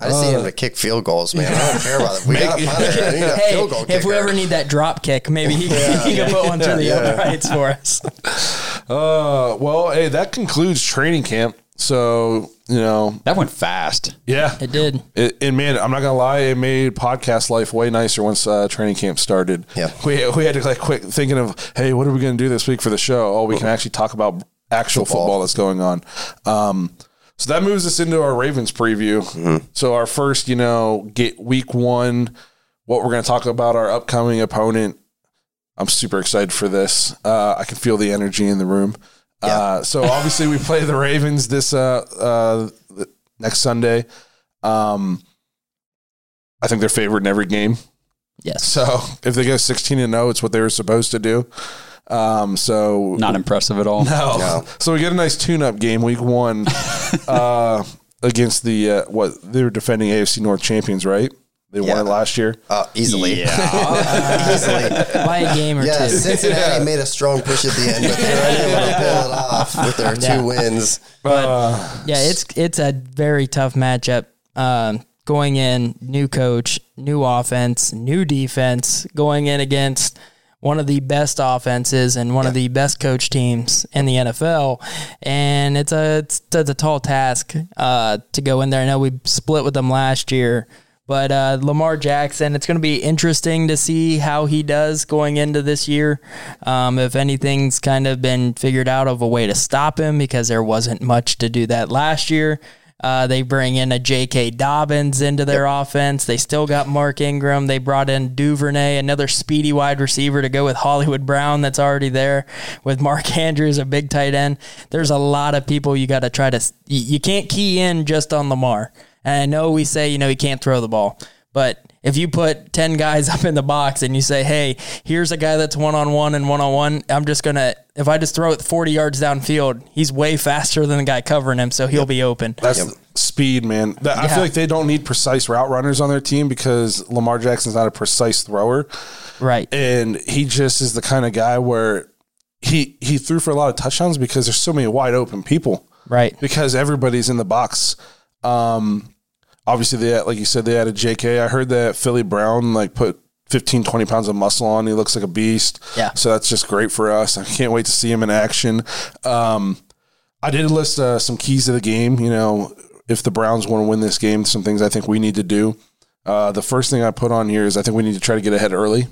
I just need him to kick field goals, man. I don't care about it. We got a punter. I need a hey, field goal if we ever need that drop kick, maybe he, he can put one through the uprights for us. Uh, well, hey, that concludes training camp. So you know, that went fast. yeah, It did. It, and man, I'm not gonna lie, it made podcast life way nicer once uh, training camp started. Yeah. we we had to like quit thinking of, hey, what are we gonna do this week for the show? Oh, we can actually talk about actual football, Football. that's going on. Um, so that moves us into our Ravens preview. So our first, you know, get week one, what we're gonna talk about our upcoming opponent. I'm super excited for this. Uh, I can feel the energy in the room. Uh, so obviously we play the Ravens this uh, uh, next Sunday. Um, I think they're favored in every game. Yes. So if they go 16 and 0, it's what they were supposed to do. Um, so Not impressive at all. no. No. So we get a nice tune-up game week one uh, against the uh, what they were defending AFC North champions, right? They Yeah. won it last year. Uh, easily. Yeah. easily. By a game or Yeah, two. Cincinnati made a strong push at the end, but they were able to pull it off with their two Yeah. wins. Uh, Yeah, it's it's a very tough matchup. Um, going in, new coach, new offense, new defense, going in against one of the best offenses and one of the best coach teams in the NFL, and it's a it's, it's a tall task uh, to go in there. I know we split with them last year. But uh, Lamar Jackson, it's going to be interesting to see how he does going into this year. Um, if anything's kind of been figured out of a way to stop him, because there wasn't much to do that last year. Uh, they bring in a J.K. Dobbins into their offense. They still got Mark Ingram. They brought in Duvernay, another speedy wide receiver to go with Hollywood Brown that's already there, with Mark Andrews, a big tight end. There's a lot of people you got to try to. You can't key in just on Lamar. And I know we say, you know, he can't throw the ball, but if you put 10 guys up in the box and you say, hey, here's a guy that's one on one and one on one, I'm just going to, if I just throw it 40 yards downfield, he's way faster than the guy covering him, so he'll be open. That's speed, man. That, I feel like they don't need precise route runners on their team because Lamar Jackson's not a precise thrower. Right. and he just is the kind of guy where he he threw for a lot of touchdowns because there's so many wide open people Right. because everybody's in the box. Um, obviously they had, like you said they had a JK. I heard that Philly Brown like put 15 20 pounds of muscle on. He looks like a beast. Yeah. So that's just great for us. I can't wait to see him in action. Um, I did list uh, some keys to the game, you know, if the Browns want to win this game, some things I think we need to do. Uh, the first thing I put on here is I think we need to try to get ahead early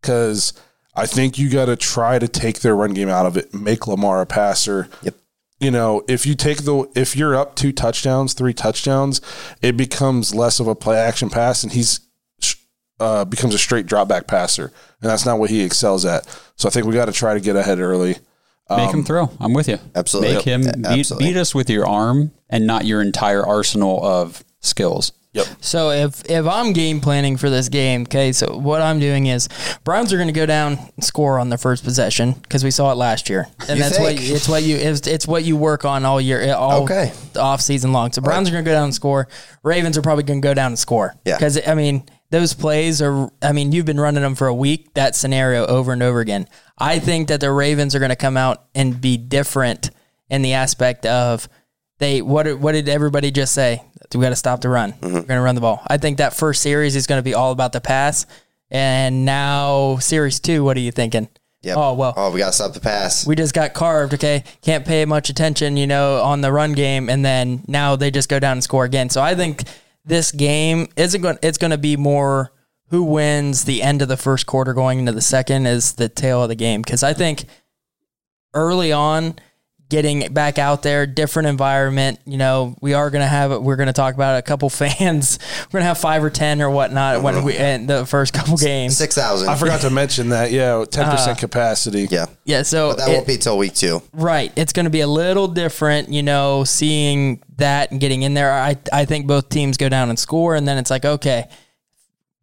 because I think you got to try to take their run game out of it, make Lamar a passer. Yep. You know, if you take the if you're up two touchdowns, three touchdowns, it becomes less of a play action pass, and he's uh, becomes a straight drop back passer, and that's not what he excels at. So I think we got to try to get ahead early. Make him throw. I'm with you. Absolutely. Make him beat, absolutely. beat us with your arm and not your entire arsenal of skills. Yep. So if if I'm game planning for this game, okay, so what I'm doing is Browns are going to go down and score on their first possession because we saw it last year, and You that's what think? it's what you it's, it's what you work on all year all Okay. off season long. So Browns are going to go down and score. Ravens are probably going to go down and score. Yeah. because I mean those plays are. I mean you've been running them for a week. That scenario over and over again. I think that the Ravens are going to come out and be different in the aspect of they what what did everybody just say? We got to stop the run. Mm-hmm. We're going to run the ball. I think that first series is going to be all about the pass, and now series two. What are you thinking? Yep. Oh, well. Oh, we got to stop the pass. we just got carved. Okay, can't pay much attention, you know, on the run game, and then now they just go down and score again. So I think this game isn't going. It's going to be more who wins the end of the first quarter going into the second is the tail of the game because I think early on. Getting back out there, different environment. You know, we are gonna have. We're gonna talk about a couple fans. We're gonna have five or ten or whatnot when we in the first couple games. 6,000. I forgot to mention that. Yeah, ten percent uh, capacity. Yeah. Yeah, so But that it- won't be till week two. Right. It's going to be a little different, you know, seeing that and getting in there. I, I think both teams go down and score, and then it's like, okay,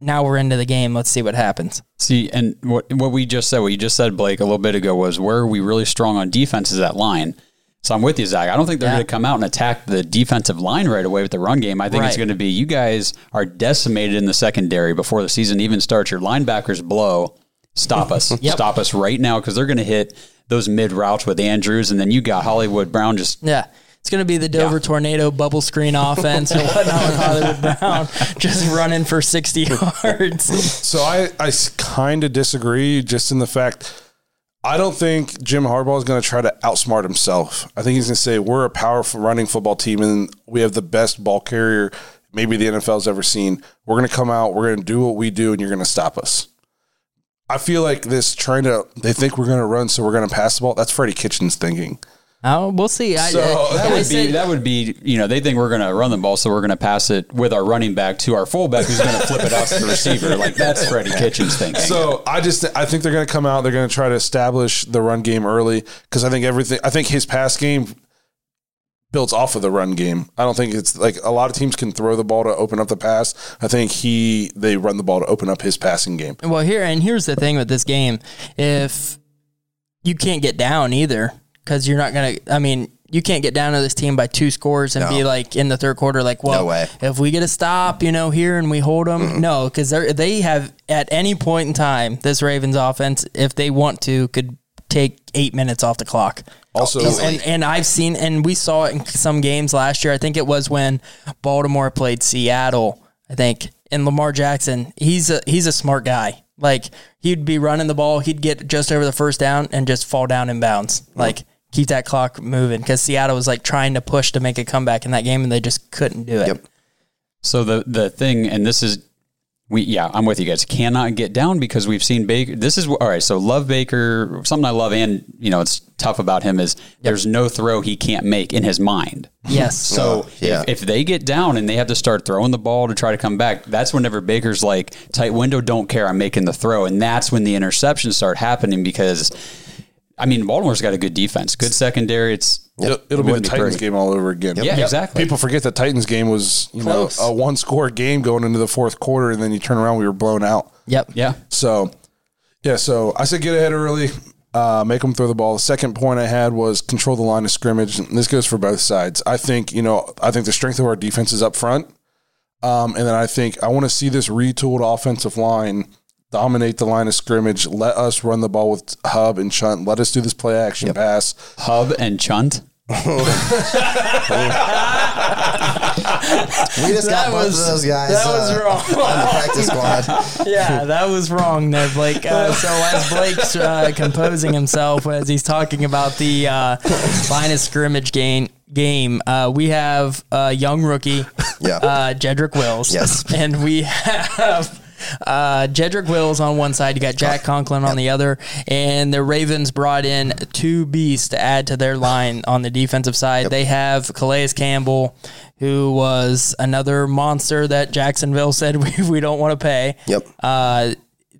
now we're into the game. Let's see what happens. See, and what what we just said, what you just said, Blake, a little bit ago was where are we really strong on defense is that line. So I'm with you, Zach. I don't think they're Yeah. going to come out and attack the defensive line right away with the run game. I think it's going to be you guys are decimated in the secondary before the season even starts. Your linebackers blow. Stop us. Yep. Stop us right now because they're going to hit those mid routes with Andrews, and then you got Hollywood Brown just Yeah. It's going to be the Dover Tornado bubble screen offense and whatnot with Hollywood Brown just running for 60 yards. So I, I kind of disagree just in the fact I don't think Jim Harbaugh is going to try to outsmart himself. I think he's going to say we're a powerful running football team and we have the best ball carrier maybe the NFL's ever seen. We're going to come out, we're going to do what we do, and you're going to stop us. I feel like this trying to they think we're going to run, so we're going to pass the ball. That's Freddie Kitchens thinking. Oh, we'll see. I, So, I, That would say- be that would be you know they think we're going to run the ball, so we're going to pass it with our running back to our fullback, who's going to flip it out to the receiver. Like that's Freddie Kitchens thinking. So I just I think they're going to come out. They're going to try to establish the run game early because I think everything. I think his pass game builds off of the run game. I don't think it's like a lot of teams can throw the ball to open up the pass. I think he they run the ball to open up his passing game. Well, here and here's the thing with this game: if you can't get down either, because you're not gonna. I mean, you can't get down to this team by two scores and No. be like in the third quarter, like, well, No if we get a stop, you know, here and we hold them, no, because they they have at any point in time this Ravens offense, if they want to, could take eight minutes off the clock. Also, And and I've seen and we saw it in some games last year. I think it was when Baltimore played Seattle. I think and Lamar Jackson, he's a he's a smart guy. Like he'd be running the ball, he'd get just over the first down and just fall down in bounds. Mm-hmm. Like keep that clock moving because Seattle was like trying to push to make a comeback in that game and they just couldn't do it. Yep. So the the thing, and this is we yeah, I'm with you guys. Cannot get down because we've seen Baker. This is all right. So love Baker. Something I love, and you know, it's tough about him is there's no throw he can't make in his mind. Yes. So yeah. if, if they get down and they have to start throwing the ball to try to come back, that's whenever Baker's like tight window, don't care, I'm making the throw, and that's when the interceptions start happening because. I mean, Baltimore's got a good defense, good secondary. It's it'll, it'll it be the Titans pretty. game all over again. Yeah, exactly. People forget the Titans game was you Close. know a one score game going into the fourth quarter, and then you turn around, we were blown out. Yep. Yeah, So, yeah, so I said get ahead early, uh, make them throw the ball. The second point I had was control the line of scrimmage. And this goes for both sides. I think, you know, I think the strength of our defense is up front. Um, and then I think I want to see this retooled offensive line dominate the line of scrimmage. Let us run the ball with Hubb and Chunt. Let us do this play action pass. Hubb and Chunt. We just got That both was- of those guys that was uh, wrong. on the practice squad. yeah, that was wrong there, Blake. Uh, so as Blake's uh, composing himself as he's talking about the uh, line of scrimmage game, game uh, we have a young rookie, Yeah. uh, Jedrick Wills. Yes. and we have. Uh, Jedrick Wills on one side, you got Jack Conklin on the other, and the Ravens brought in two beasts to add to their line on the defensive side. They have Calais Campbell, who was another monster that Jacksonville said we, we don't want to pay. Yep. Uh,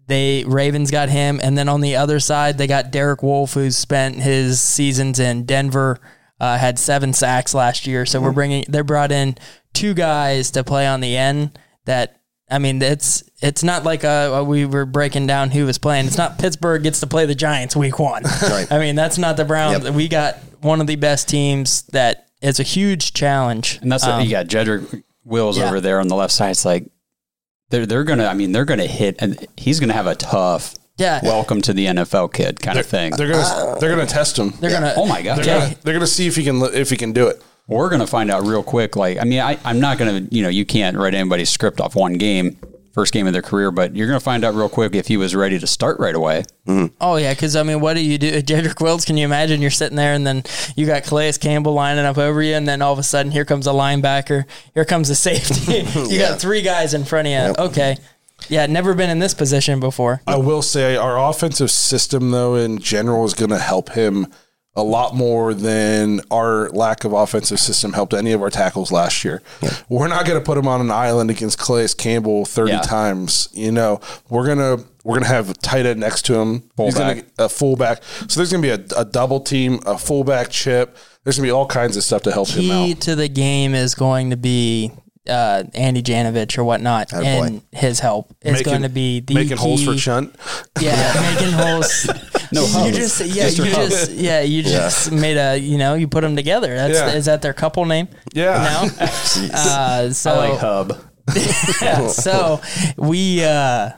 they Ravens got him, and then on the other side they got Derek Wolfe, who spent his seasons in Denver, uh, had seven sacks last year. So we're bringing they brought in two guys to play on the end. That I mean, it's it's not like uh, we were breaking down who was playing. It's not Pittsburgh gets to play the Giants week one. Right. I mean, that's not the Browns. Yep. We got one of the best teams. That it's a huge challenge. And that's Um, what you got Jedrick Wills yeah. over there on the left side. It's like they're they're gonna. I mean, they're gonna hit, and he's gonna have a tough Yeah. welcome to the NFL kid kind of thing. They're gonna they're gonna test him. They're gonna. oh my god! They're Yeah. gonna, they're gonna see if he can if he can do it. We're gonna find out real quick. Like, I mean, I, I'm not gonna. You know, you can't write anybody's script off one game. first game of their career, but you're going to find out real quick if he was ready to start right away. Mm-hmm. Oh yeah, because I mean, what do you do, Jedrick Wills? Can you imagine you're sitting there and then you got Calais Campbell lining up over you, and then all of a sudden here comes a linebacker, here comes a safety. you Yeah. got three guys in front of you. Okay, yeah, never been in this position before. I will say our offensive system, though, in general, is going to help him a lot more than our lack of offensive system helped any of our tackles last year. We're not going to put him on an island against Calais Campbell thirty Yeah. times. You know, we're gonna we're gonna have a tight end next to him, He's gonna a fullback. So there's gonna be a, a double team, a fullback chip. There's gonna be all kinds of stuff to help him Key out. to the game is going to be uh, Andy Janovich or whatnot, and his help is Making- going to be the Making holes for key- Chunt. Yeah, making holes. No you hubs. just yeah Mr. you Hubb. just yeah you just made a you know you put them together. That's Yeah. is that their couple name? Yeah. Now, uh, so I like Hubb. yeah, so we uh,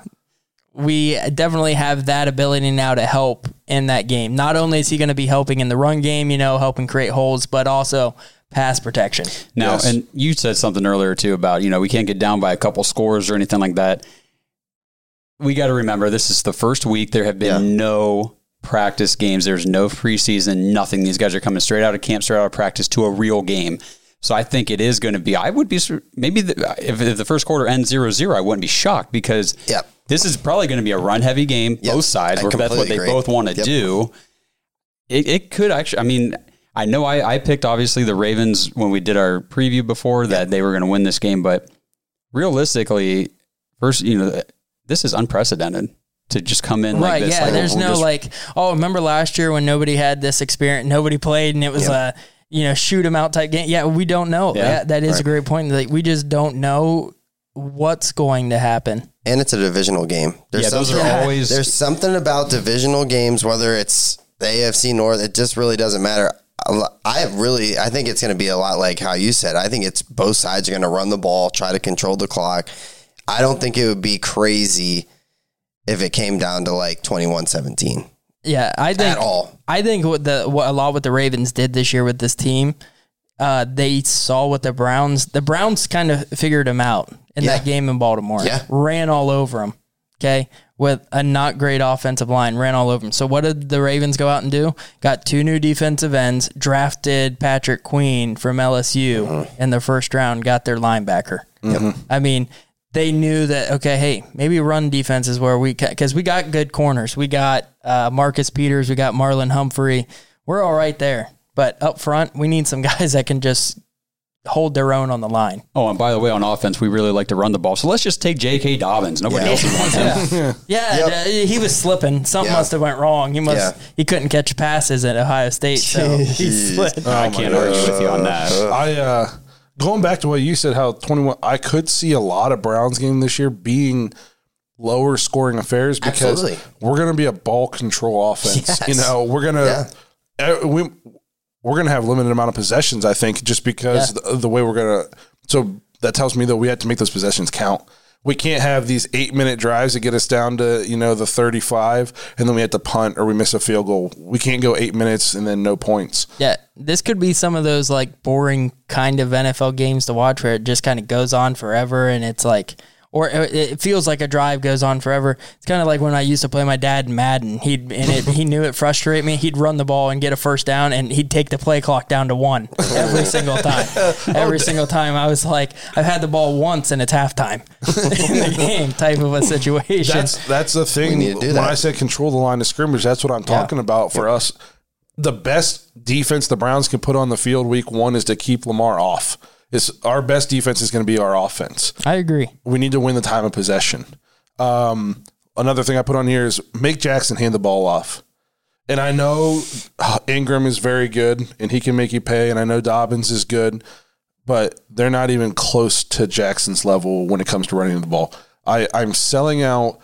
we definitely have that ability now to help in that game. Not only is he going to be helping in the run game, you know, helping create holes, but also pass protection. Now, Yes. and you said something earlier too about, you know, we can't get down by a couple scores or anything like that. We got to remember this is the first week. There have been Yeah. no practice games. There's no preseason, nothing. These guys are coming straight out of camp, straight out of practice to a real game. So I think it is going to be, I would be, maybe the, if, if the first quarter ends 0 0, I wouldn't be shocked because Yep. this is probably going to be a run heavy game, Yep. both sides, where that's what they agree. both want to Yep. do it, it could actually. I mean, I know I, I picked obviously the Ravens when we did our preview before that they were going to win this game, but realistically, first, you know, this is unprecedented to just come in like right? this. yeah, like, there's we're no just- like, oh, remember last year when nobody had this experience, nobody played, and it was a you know shoot 'em out type game. Yeah, we don't know. Yeah. Yeah, that is a great point. Like we just don't know what's going to happen. and it's a divisional game. There's Yeah, those something, are always- There's something about divisional games, whether it's the AFC North, it just really doesn't matter. I really, I think it's going to be a lot like how you said. I think it's both sides are going to run the ball, try to control the clock. I don't think it would be crazy if it came down to like 21-17 Yeah, I think at all. I think what the what a lot what the Ravens did this year with this team, uh, they saw what the Browns the Browns kind of figured them out in Yeah. that game in Baltimore. Yeah. ran all over them. Okay, with a not great offensive line, ran all over them. So what did the Ravens go out and do? Got two new defensive ends, drafted Patrick Queen from LSU Mm-hmm. in the first round, got their linebacker. I mean, they knew that okay, hey, maybe run defense is where we because we got good corners. We got uh, Marcus Peters, we got Marlon Humphrey. We're all right there, but up front, we need some guys that can just hold their own on the line. Oh, and by the way, on offense, we really like to run the ball. So let's just take J.K. Dobbins. Nobody Yeah. else wants him. Yeah, Yep. uh, he was slipping. Something Yeah. must have went wrong. He must Yeah. he couldn't catch passes at Ohio State, so he Jeez. slid. I can't argue with you on that. I uh going back to what you said, how twenty one. I could see a lot of Browns game this year being lower scoring affairs because Absolutely. we're going to be a ball control offense. Yes. You know, we're gonna uh, we we're gonna have limited amount of possessions. I think just because the, the way we're gonna. So that tells me that we had to make those possessions count. We can't have these eight minute drives that get us down to you know the thirty five, and then we have to punt or we miss a field goal. We can't go eight minutes and then no points. Yeah, this could be some of those like boring kind of NFL games to watch where it just kind of goes on forever and it's like or it it feels like a drive goes on forever. It's kind of like when I used to play my dad in Madden. He'd and it, he knew it frustrate me. He'd run the ball and get a first down, and he'd take the play clock down to one every single time. Oh, every single time, I was like, I've had the ball once and it's halftime in the game type of a situation. That's that's the thing. need to do when that. I said control the line of scrimmage, that's what I'm talking about for us. The best defense the Browns can put on the field week one is to keep Lamar off. It's our best defense is going to be our offense. I agree. We need to win the time of possession. Um, another thing I put on here is make Jackson hand the ball off. And I know Ingram is very good and he can make you pay. And I know Dobbins is good, but they're not even close to Jackson's level when it comes to running the ball. I, I'm selling out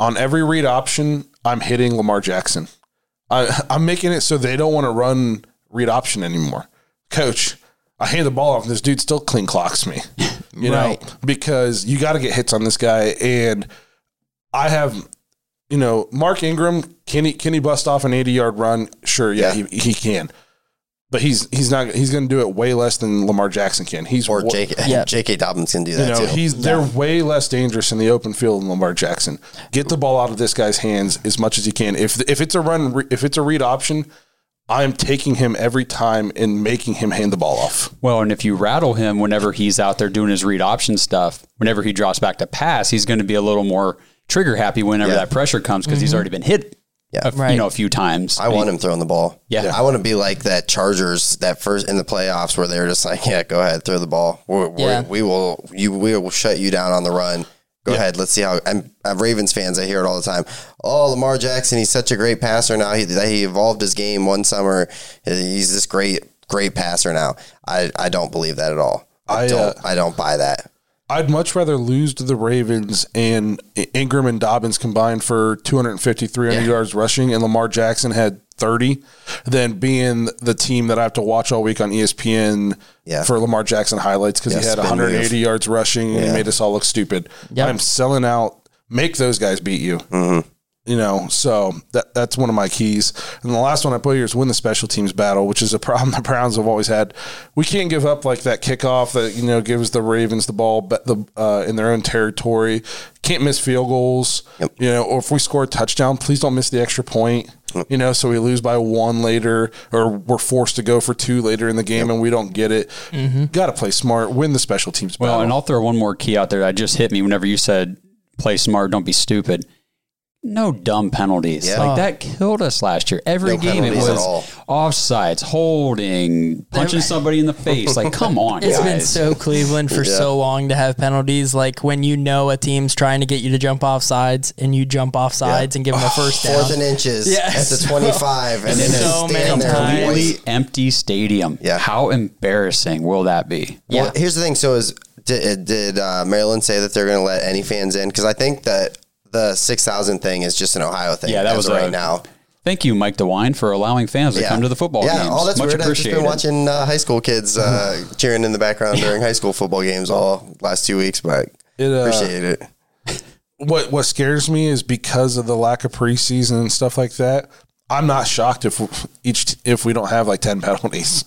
on every read option. I'm hitting Lamar Jackson. I, I'm making it so they don't want to run read option anymore. Coach, I hand the ball off and this dude still clean clocks me. You Right. know, because you got to get hits on this guy. And I have, you know, Mark Ingram, can he, can he bust off an 80 yard run? Sure. Yeah, Yeah. He, he can. but he's he's not he's going to do it way less than Lamar Jackson can. He's Or J.K. Yeah. J.K. Dobbins can do you that know, too. he's they're way less dangerous in the open field than Lamar Jackson. Get the ball out of this guy's hands as much as you can. If if it's a run, if it's a read option, I'm taking him every time and making him hand the ball off. Well, and if you rattle him whenever he's out there doing his read option stuff, whenever he drops back to pass, he's going to be a little more trigger happy whenever Yeah. that pressure comes because he's mm-hmm. already been hit. Yeah. a, f- Right. you know, a few times. I want him throwing the ball. Yeah. I want to be like that Chargers that first in the playoffs where they were just like, yeah, go ahead, throw the ball. We're, we're, Yeah. We will you we will shut you down on the run. Go ahead. Let's see how. I'm, I'm Ravens fans. I hear it all the time. Oh, Lamar Jackson, he's such a great passer now. He he evolved his game one summer. He's this great great passer now. I I don't believe that at all. I, I, don't. uh, I don't buy that. I'd much rather lose to the Ravens and Ingram and Dobbins combined for 250, 300 Yeah. yards rushing, and Lamar Jackson had 30, than being the team that I have to watch all week on ESPN Yeah. for Lamar Jackson highlights because Yeah, he had 180 move. yards rushing and he made us all look stupid. Yep. I'm selling out. Make those guys beat you. Mm-hmm. You know, so that that's one of my keys. And the last one I put here is win the special teams battle, which is a problem the Browns have always had. We can't give up like that kickoff that you know gives the Ravens the ball, but the uh, in their own territory. Can't miss field goals. You know, or if we score a touchdown, please don't miss the extra point. You know, so we lose by one later, or we're forced to go for two later in the game, and we don't get it. Got to play smart, win the special teams Well, battle. and I'll throw one more key out there that just hit me whenever you said play smart, don't be stupid. No dumb penalties. Yeah. Like that killed us last year. Every No game it was all. offsides, holding, punching somebody in the face. Like, come on, It's guys. been so Cleveland for so long to have penalties. Like when you know a team's trying to get you to jump off sides and you jump off sides and give them a first down. Fourth and inches Yes. at the 25, and, And then then so stand many there times. and wait. completely empty stadium. Yeah. How embarrassing will that be? Well, Yeah. here's the thing. So, is did, did uh, Maryland say that they're going to let any fans in? Because I think that the six thousand thing is just an Ohio thing. Yeah, that was of right a- now. Thank you, Mike DeWine, for allowing fans to Yeah. come to the football game. yeah, games. oh, that's Much weird. I've just been watching uh, high school kids uh, cheering in the background during high school football games all last two weeks, but It, uh, appreciate it. what what scares me is because of the lack of preseason and stuff like that. I'm not shocked if each if we don't have like ten penalties,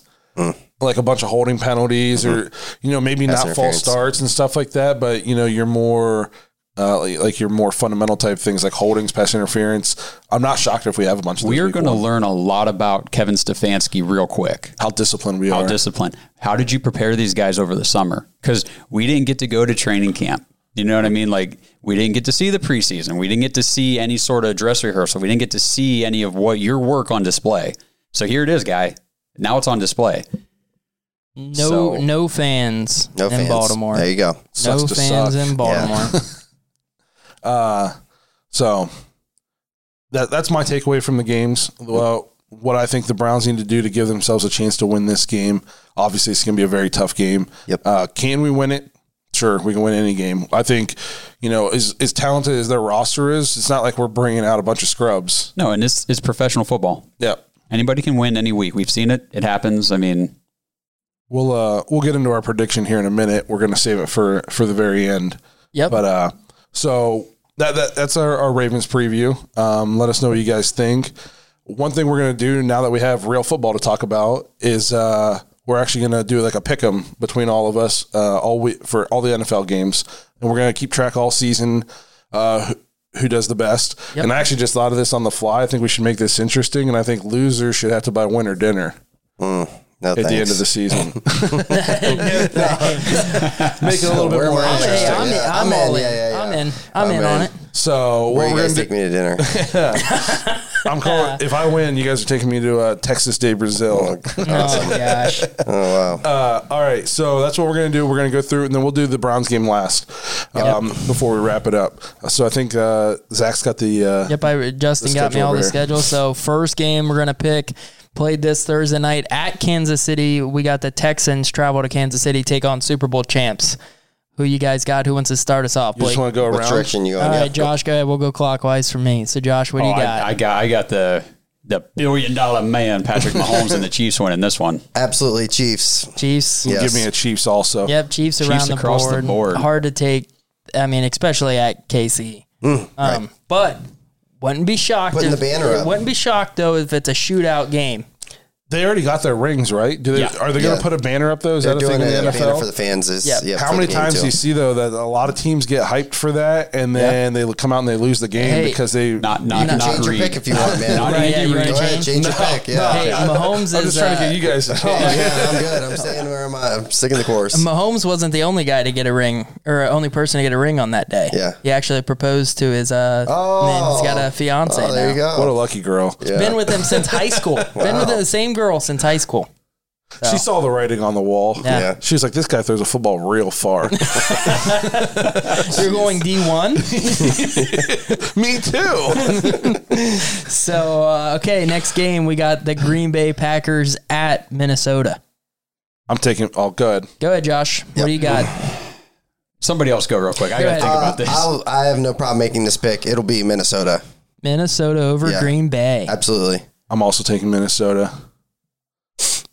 like a bunch of holding penalties, or you know maybe Pass not false starts and stuff like that. But you know you're more uh, like, like your more fundamental type things like holdings, pass interference. I'm not shocked if we have a bunch of. We are going to learn a lot about Kevin Stefanski real quick. how disciplined we How are. How disciplined. How did you prepare these guys over the summer? Because we didn't get to go to training camp. You know what I mean? Like we didn't get to see the preseason. We didn't get to see any sort of dress rehearsal. We didn't get to see any of what your work on display. So here it is, guy. Now it's on display. No, So- no fans No in fans. Baltimore. There you go. Sucks no to fans suck. in Baltimore. Uh, so that that's my takeaway from the games. Well, what I think the Browns need to do to give themselves a chance to win this game. Obviously, it's going to be a very tough game. Yep. Uh, can we win it? Sure, we can win any game. I think, you know, as as talented as their roster is, it's not like we're bringing out a bunch of scrubs. No, and it's it's professional football. Yeah. Anybody can win any week. We've seen it. It happens. I mean, We'll uh we'll get into our prediction here in a minute. We're going to save it for for the very end. Yep. But uh, so that, that that's our, our Ravens preview. Um, let us know what you guys think. One thing we're gonna do now that we have real football to talk about is uh, we're actually gonna do like a pick 'em between all of us uh, all we, for all the NFL games, and we're gonna keep track all season. Uh, who- who does the best? Yep. And I actually just thought of this on the fly. I think we should make this interesting, and I think losers should have to buy winter dinner No, at the end of the season. Make it a little bit more interesting. I'm, I'm, I'm all in. in. Yeah, yeah, yeah. I'm in. I'm, I'm in, on it. So Where what you we're guys gonna take me to dinner? I'm calling. If I win, you guys are taking me to uh, Texas de Brazil. Oh gosh. oh wow. Uh, all right, so that's what we're gonna do. We're gonna go through, and then we'll do the Browns game last um, before we wrap it up. So I think uh, Zach's got the. Uh, Yep, I Justin The got me all the schedule. So first game we're gonna pick played this Thursday night at Kansas City. We got the Texans travel to Kansas City take on Super Bowl champs. Who you guys got? Who wants to start us off? You just want to go What around. direction you going? right, Yeah. Josh, go ahead. We'll go clockwise for me. So Josh, what do you oh, got? I, I got I got the the billion dollar man Patrick Mahomes and the Chiefs winning this one. Absolutely, Chiefs. Chiefs. Yeah. Give me a Chiefs also. Yep, Chiefs, Chiefs around the across the board. board. Hard to take. I mean, especially at KC. um, But wouldn't be shocked. Putting if, the banner up. Wouldn't be shocked though if it's a shootout game. They already got their rings, right? Do they? Yeah. Are they going to Yeah. put a banner up though? Is They're that a thing doing in a the banner NFL? for the fans. Is, Yeah. yeah, How many times do you see though that a lot of teams get hyped for that and then they come out and they lose the game Hey. because they Not not You can not change your Reed. pick if you want, man. Not Right, Andy yeah, you Reid. wanna Go ahead, change? change your pick. Yeah. Hey, Mahomes I'm is. just trying to uh, get you guys. Oh, yeah, I'm good. I'm staying where I'm at. I'm sticking the course. Mahomes wasn't the only guy to get a ring or only person to get a ring on that day. Yeah. He actually proposed to his uh Oh. man, he's got a fiance Oh, there now. you go. What a lucky girl. Yeah. Been with him since high school. Been with the same girl since high school. She saw the writing on the wall. Yeah. Yeah. She was like, "This guy throws a football real far." You're going D one. Me too. So uh, okay, next game we got the Green Bay Packers at Minnesota. I'm taking. Oh, good. Go ahead, Josh. What do you got? Somebody else go real quick. I got to think Uh, about this. I'll, I have no problem making this pick. It'll be Minnesota. Minnesota over Yeah. Green Bay. Absolutely. I'm also taking Minnesota.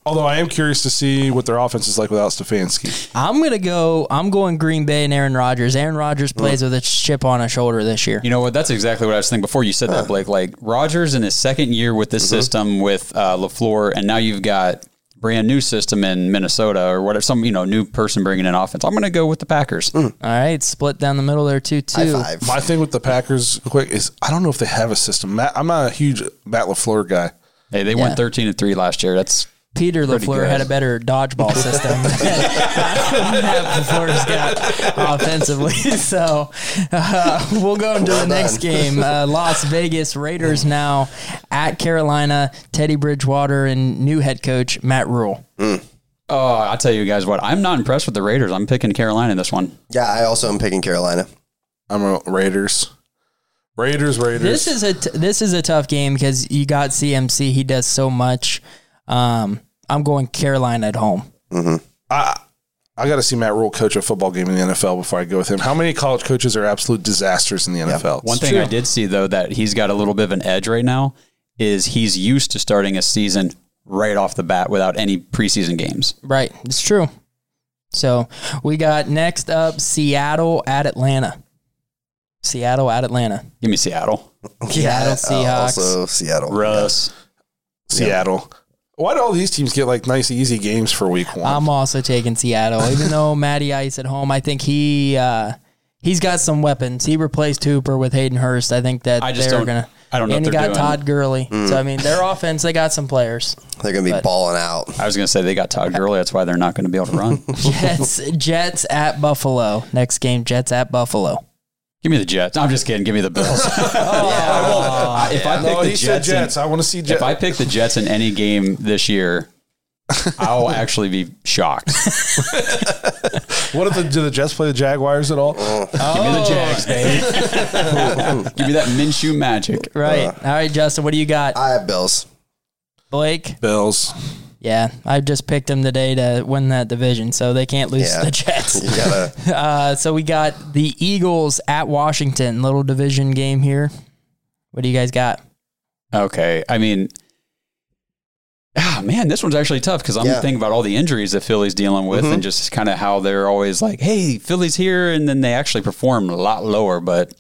Although I am curious to see what their offense is like without Stefanski. I'm gonna go. I'm going Green Bay and Aaron Rodgers. Aaron Rodgers plays with a chip on his shoulder this year. You know what? That's exactly what I was thinking before you said that, Blake. Like Rodgers in his second year with this system with uh, Lafleur, and now you've got brand new system in Minnesota or whatever. Some you know new person bringing in offense. I'm going to go with the Packers. All right, split down the middle there, too. High two. My thing with the Packers, quick, is I don't know if they have a system. Matt, I'm not a huge Matt LaFleur guy. Hey, they Yeah. went 13 and three last year. That's Peter Lafleur had a better dodgeball system than Matt LaFleur's got offensively. So uh, we'll go into the Well next done. game. Uh, Las Vegas Raiders now at Carolina. Teddy Bridgewater and new head coach Matt Rhule. oh, I'll tell you guys what. I'm not impressed with the Raiders. I'm picking Carolina in this one. Yeah, I also am picking Carolina. I'm a Raiders. Raiders, Raiders. This is a t- this is a tough game because you got CMC. He does so much. Um, I'm going Carolina at home. I I got to see Matt Rhule coach a football game in the NFL before I go with him. How many college coaches are absolute disasters in the NFL? One thing I did see though that he's got a little bit of an edge right now is he's used to starting a season right off the bat without any preseason games. Right, it's true. So we got next up Seattle at Atlanta. Seattle at Atlanta. Give me Seattle. Seattle Uh, Seahawks. also Seattle. Russ. Seattle. Why do all these teams get like nice, easy games for week one? I'm also taking Seattle, even though Matty Ice at home. I think he uh, he's got some weapons. He replaced Hooper with Hayden Hurst. I think that I just they're don't- gonna. I don't know And what you they're got doing. Todd Gurley. So I mean, their offense. They got some players. They're going to be But- balling out. I was going to say they got Todd Gurley. That's why they're not going to be able to run. Jets Jets at Buffalo. Next game, Jets at Buffalo. Give me the Jets. I'm just kidding. Give me the Bills. I- if I pick no, the he Jets, in- I want to see Jets. if I pick the Jets in any game this year, I'll actually be shocked. what if the, do the Jets play the Jaguars at all? Give me the Jags, oh. baby. Give me that Minshew magic. Right. All right, Justin. What do you got? I have Bills. Blake. Bills. Yeah, I just picked them today to win that division, so they can't lose Yeah. to the Jets. Got to. Uh, so we got the Eagles at Washington, little division game here. What do you guys got? Okay. I mean, ah, man, this one's actually tough because I'm Yeah. thinking about all the injuries that Philly's dealing with and just kind of how they're always like, hey, Philly's here. And then they actually perform a lot lower. But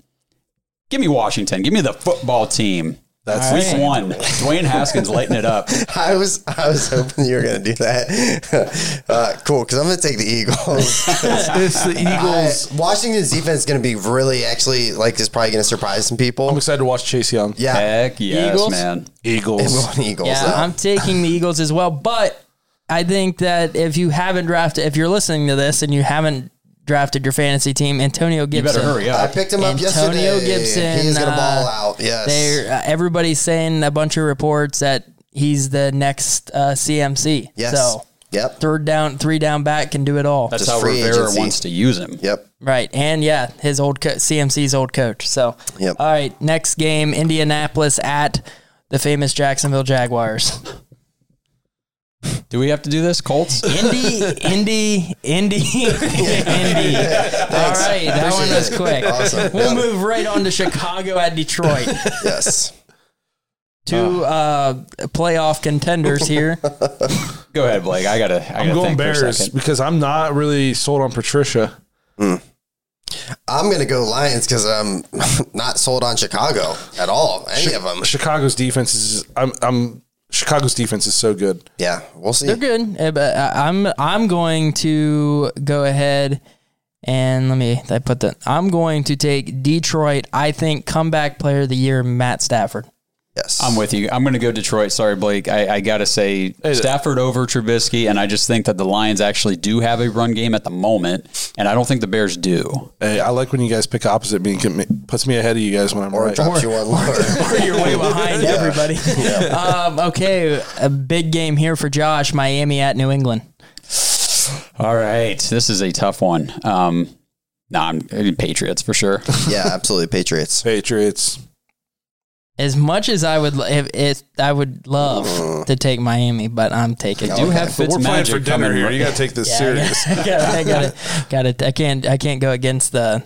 give me Washington. Give me the football team. That's Week right. one. Dwayne Haskins lighting it up. I was I was hoping you were going to do that. Uh, cool, because I'm going to take the Eagles. it's the Eagles. I- Washington's defense is going to be really actually like is probably going to surprise some people. I'm excited to watch Chase Young. yeah, Heck yes, Eagles? man. Eagles. Eagles. Yeah, though. I'm taking the Eagles as well, but I think that if you haven't drafted, if you're listening to this and you haven't drafted your fantasy team, Antonio Gibson. You Gibson. better hurry up. I picked him up Antonio yesterday. Gibson, He's going to uh, ball out. Yes. They're, uh, everybody's saying a bunch of reports that he's the next uh, CMC. Yes. So Yep. third down, three down back can do it all. That's Just how free Rivera agency. wants to use him. Yep. Right. And yeah, his old co- CMC's old coach. So, Yep. all right, next game Indianapolis at the famous Jacksonville Jaguars. Do we have to do this, Colts? Indy, Indy, Indy, Indy. All right, that one was it. quick. Awesome. We'll move right on to Chicago at Detroit. Yes. Two uh, playoff contenders here. Go ahead, Blake. I gotta. I I'm gotta going think Bears because I'm not really sold on Patricia. I'm going to go Lions because I'm not sold on Chicago at all. Any of them. Chicago's defense is. I'm. I'm Chicago's defense is so good. Yeah, we'll see. They're good, eh, but I- I'm I'm going to go ahead and let me I put that. I'm going to take Detroit. I think comeback player of the year Matt Stafford. Yes, I'm with you. I'm going to go Detroit. Sorry, Blake. I, I got to say Stafford over Trubisky, and I just think that the Lions actually do have a run game at the moment, and I don't think the Bears do. Hey, I like when you guys pick opposite me. It puts me ahead of you guys when I'm or right. drops you one lower. Or you're way behind everybody. um, okay, a big game here for Josh. Miami at New England. All right, this is a tough one. Um, nah, I'm Patriots for sure. yeah, absolutely. Patriots. Patriots. As much as I would, if, if I would love to take Miami, but I'm taking. do have But we're playing Fitzmagic for dinner coming here. You got to take this Yeah, serious. I got I got it. Got it. I can't. I can't go against the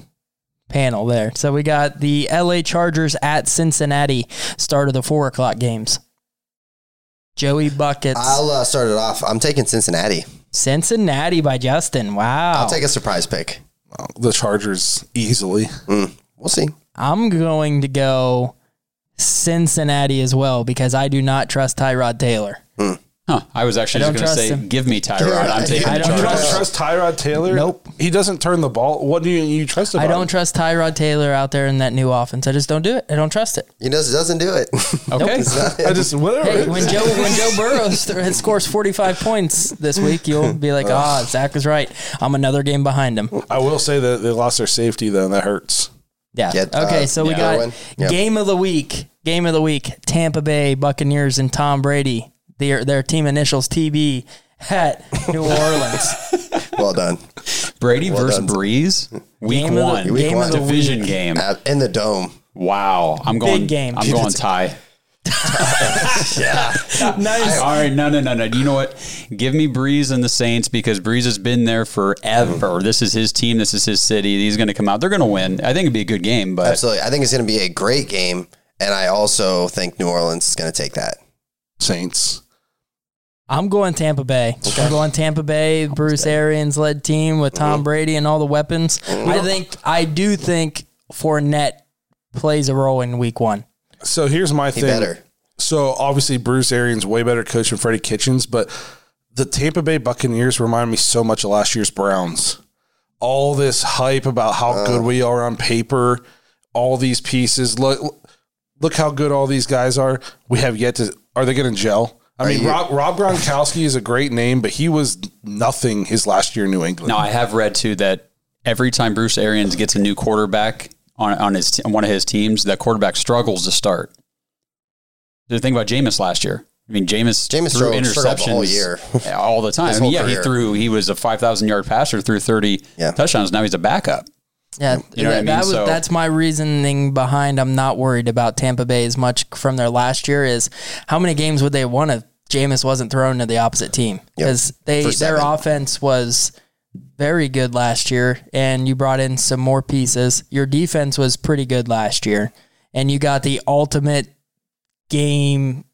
panel there. So we got the L.A. Chargers at Cincinnati. Start of the four o'clock games. Joey buckets. I'll uh, start it off. I'm taking Cincinnati. Cincinnati by Justin. Wow. I'll take a surprise pick. the Chargers easily. We'll see. I'm going to go Cincinnati as well because I do not trust Tyrod Taylor. Huh. I was actually I just going to say, him. give me Tyrod. I'm taking I don't You don't trust Tyrod Taylor? Nope. He doesn't turn the ball. What do you you trust about I don't him? trust Tyrod Taylor out there in that new offense. I just don't do it. I don't trust it. He does, doesn't do it. Okay. I just whatever. Hey, when Joe when Joe Burrow st- scores 45 points this week, you'll be like, ah, Zach was right. I'm another game behind him. I will say that they lost their safety though, and that hurts. Yeah. Yeah, uh, okay, so we yeah. got Yep. game of the week. Game of the week. Tampa Bay Buccaneers and Tom Brady. Their their team initials TB at New Orleans. well done. Brady Well versus done. Brees, week Game of the- one, Week game of the division week. game. Uh, in the dome. Wow, I'm going. game. I'm going tie. nice. All right, no, no, no, no. You know what? Give me Brees and the Saints because Brees has been there forever. Mm. This is his team. This is his city. He's going to come out. They're going to win. I think it'd be a good game, but Absolutely. I think it's going to be a great game. And I also think New Orleans is going to take that. Saints. I'm going Tampa Bay. I'm going Tampa Bay. Bruce Arians led team with Tom mm-hmm. Brady and all the weapons. I mm-hmm. think I do think Fournette plays a role in Week One. So here's my He thing. better. So obviously Bruce Arians way better coach than Freddie Kitchens, but the Tampa Bay Buccaneers remind me so much of last year's Browns. All this hype about how Uh. good we are on paper, all these pieces. Look, look how good all these guys are. We have yet to. Are they going to gel? I mean, you- Rob, Rob Gronkowski is a great name, but he was nothing his last year in New England. now I have read too that every time Bruce Arians gets a new quarterback on on his on one of his teams, that quarterback struggles to start. The thing about Jameis last year. I mean, Jameis, Jameis threw struggled- struggled interceptions the whole year. all the time. I mean, whole yeah, he threw. He was a five thousand yard passer, threw thirty Yeah. touchdowns. Now he's a backup. Yeah, You know what I that, that was So- that's my reasoning behind. I'm not worried about Tampa Bay as much from their last year. Is how many games would they have won if Jameis wasn't thrown to the opposite team? Because they their offense was very good last year, and you brought in some more pieces. Your defense was pretty good last year, and you got the ultimate game,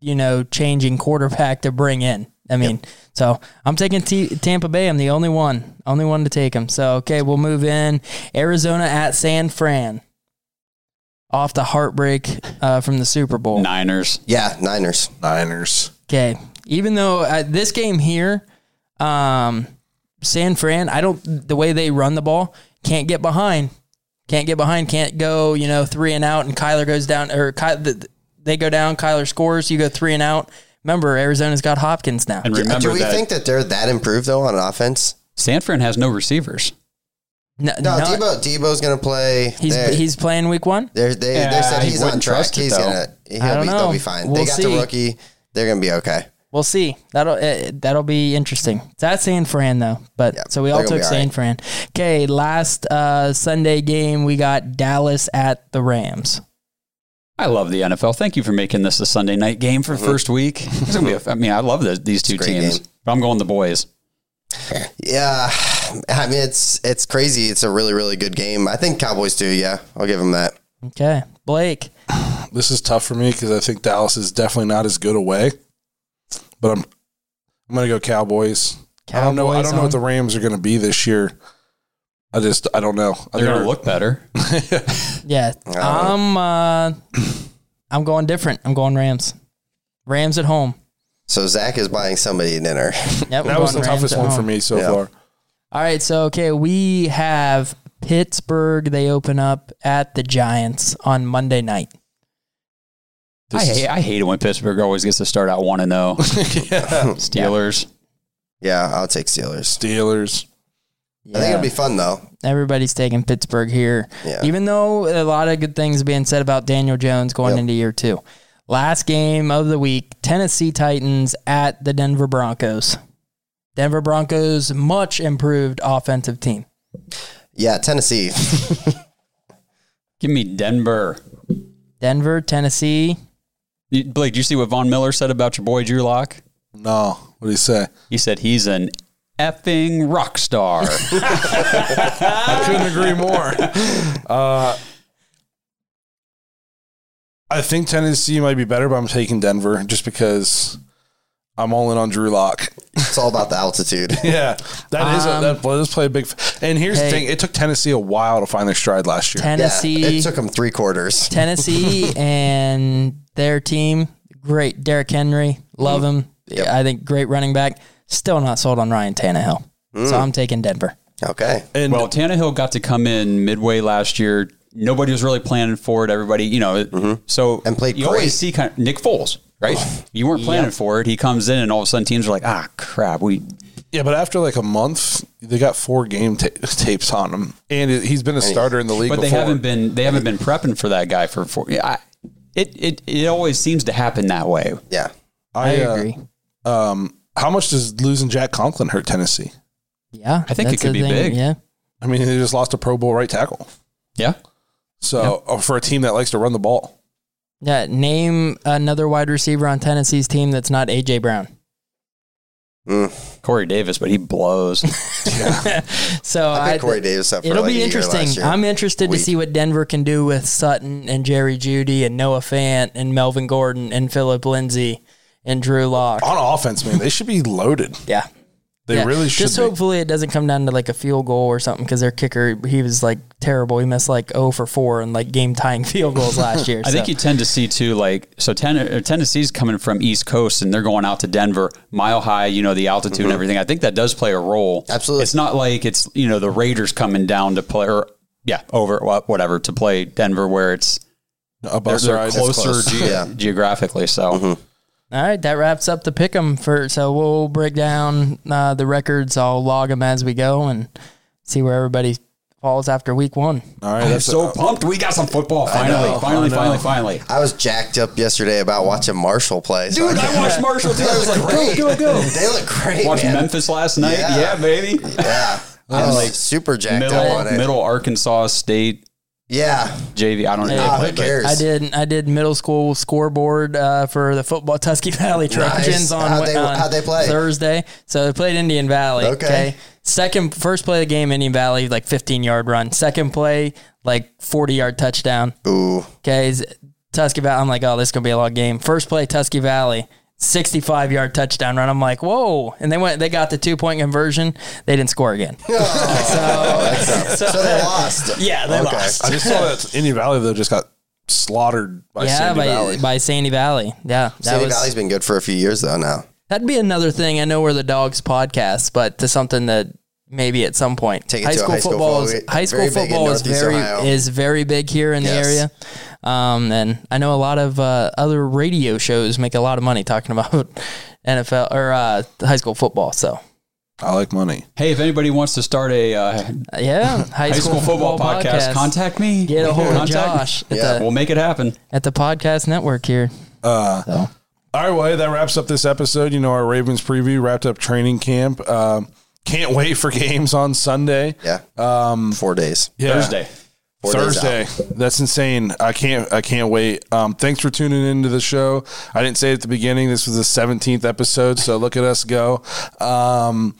you know, changing quarterback to bring in. I mean, so I'm taking T- Tampa Bay. I'm the only one, only one to take them. So okay, we'll move in. Arizona at San Fran. Off the heartbreak uh, from the Super Bowl. Niners. Yeah, Niners. Niners. Okay, even though uh, this game here, um, San Fran, I don't the way they run the ball, can't get behind, can't get behind, can't go, you know, three and out, and Kyler goes down, or Ky, the, they go down, Kyler scores, you go three and out. Remember, Arizona's got Hopkins now. And remember Do we that think that they're that improved, though, on offense? San Fran has no receivers. No, No, not- Debo, Debo's going to play. he's They're- he's playing week one. They're, they Yeah, they said he's on track. trust He's though. gonna he'll I don't be, know. they'll be fine. We'll they got see. the rookie. They're gonna be okay. We'll see. That'll uh, that'll be interesting. It's at San Fran though, but Yeah, so we all took be San right. Fran. Okay, last uh, Sunday game we got Dallas at the Rams. I love the NFL. Thank you for making this a Sunday night game for first week. It's gonna be. A, I mean, I love the, these two teams. game. But I'm going the boys. Yeah, I mean it's it's crazy. It's a really really good game. I think Cowboys do. Yeah, I'll give them that. Okay, Blake. This is tough for me because I think Dallas is definitely not as good away. But I'm I'm gonna go Cowboys. I don't know. I don't know on- what the Rams are gonna be this year. I just I don't know. They're gonna look better. Yeah, I'm uh, I'm going different. I'm going Rams. Rams at home. So Zach is buying somebody dinner. Yep, That was the Rams toughest at one for me so Yeah. far. All right, so okay, we have Pittsburgh. They open up at the Giants on Monday night. I is- hate, I hate it when Pittsburgh always gets to start out one and oh. zero. Steelers. yeah, I'll take Steelers. Steelers. I think it'll be fun though. Everybody's taking Pittsburgh here. Yeah. Even though a lot of good things being said about Daniel Jones going Yep. into year two. Last game of the week, Tennessee Titans at the Denver Broncos. Denver Broncos, much improved offensive team. Yeah, Tennessee. Give me Denver. Denver, Tennessee. You- Blake, do you see what Von Miller said about your boy Drew Lock? No. What did he say? He said he's an effing rock star. I couldn't agree more. Uh, I think Tennessee might be better, but I'm taking Denver just because I'm all in on Drew Lock. it's all about the altitude. Yeah, that is a, Um, that does play a big. f- And here's hey. the thing: it took Tennessee a while to find their stride last year. Tennessee. Yeah, it took them three quarters. Tennessee and their team, great. Derrick Henry, love mm-hmm. him. I think great running back. Still not sold on Ryan Tannehill. So mm. I'm taking Denver. Okay. and well, Tannehill got to come in midway last year. Nobody was really planning for it. Everybody, you know, mm-hmm. so And played You great. always see kind of Nick Foles, right? you weren't planning for it. He comes in, and all of a sudden, teams are like, "Ah, crap, we." yeah, but after like a month, they got four game ta- tapes on him, and he's been a starter in the league. But they before. haven't been. They haven't been prepping for that guy for four. I, it it it always seems to happen that way. Yeah. I, uh, agree. Um, how much does losing Jack Conklin hurt Tennessee? Yeah, I think it that's could the be big. Yeah, I mean, they just lost a Pro Bowl right tackle. Yeah. So uh, for a team that likes to run the ball, yeah. Name another wide receiver on Tennessee's team that's not AJ Brown. Corey Davis, but he blows. So I I, Corey Davis up for it'll like a be year interesting. last year. I'm interested Week. to see what Denver can do with Sutton and Jerry Jeudy and Noah Fant and Melvin Gordon and Philip Lindsay and Drew Lock. on offense, man, they should be loaded. Yeah. They Yeah, really should. Just be. hopefully it doesn't come down to like a field goal or something because their kicker he was like terrible. He missed like 0 for 4 and like game tying field goals last year. I think you tend to see too, like so. Ten, uh, Tennessee's coming from East Coast, and they're going out to Denver, mile high. You know the altitude and everything. I think that does play a role. Mm-hmm. Absolutely. it's not like it's you know the Raiders coming down to play, or yeah, over whatever to play Denver, where it's a they're, they're closer Close. ge- Yeah. geographically. So All right, that wraps up the pick 'em for. So we'll break down uh, the records. I'll log them as we go and see where everybody falls after week one. All right, I'm that's so pumped. We got some football finally, know, finally, finally, finally. I was jacked up yesterday about watching Marshall play. So Dude, I watched Marshall too. I was like, great. go, go, go. They look great. Watched man. Memphis last night. Yeah. Yeah, baby. Yeah. I was like super jacked Middle, up on it. middle Arkansas State Yeah. JV. I don't know. Who cares? I did. I did middle school scoreboard uh, for the football Tusky Valley Trojans Nice. on, How'd they- on how'd they play? Thursday. So they played Indian Valley. Okay. Okay. Second, first play of the game, Indian Valley, like 15 yard run. Second play, like 40 yard touchdown. Ooh. Okay, is- Tusky Valley. I'm like, oh, this is gonna be a long game. First play, Tusky Valley, 65 yard touchdown run. I'm like, whoa! And they went, they got the two point conversion. They didn't score again. Oh, so they lost. Yeah, they Okay. lost. I just saw that Indian Valley though just got slaughtered by yeah, Sandy by Valley. by Sandy Valley. Yeah, that Sandy was Valley's been good for a few years though now. that'd be another thing. I know we're the Dawgs podcast, but to something that maybe at some point Take it to a high school football is high school very big football is very Ohio. is very big here in the area. Um, and I know a lot of uh, other radio shows make a lot of money talking about NFL or uh, high school football. So I like money. Hey, if anybody wants to start a uh, yeah, high, high school football podcast, contact me. Get a hold of Josh Yeah, the, We'll make it happen. at the podcast network here. All right, well, hey, that wraps up this episode. You know, our Ravens preview wrapped up training camp. Um, can't wait for games on Sunday. Yeah. Um, four days. Yeah. Thursday. Thursday. That's insane. I can't I can't wait. Um, thanks for tuning into the show. I didn't say it at the beginning. This was the 17th episode, so look at us go. Um,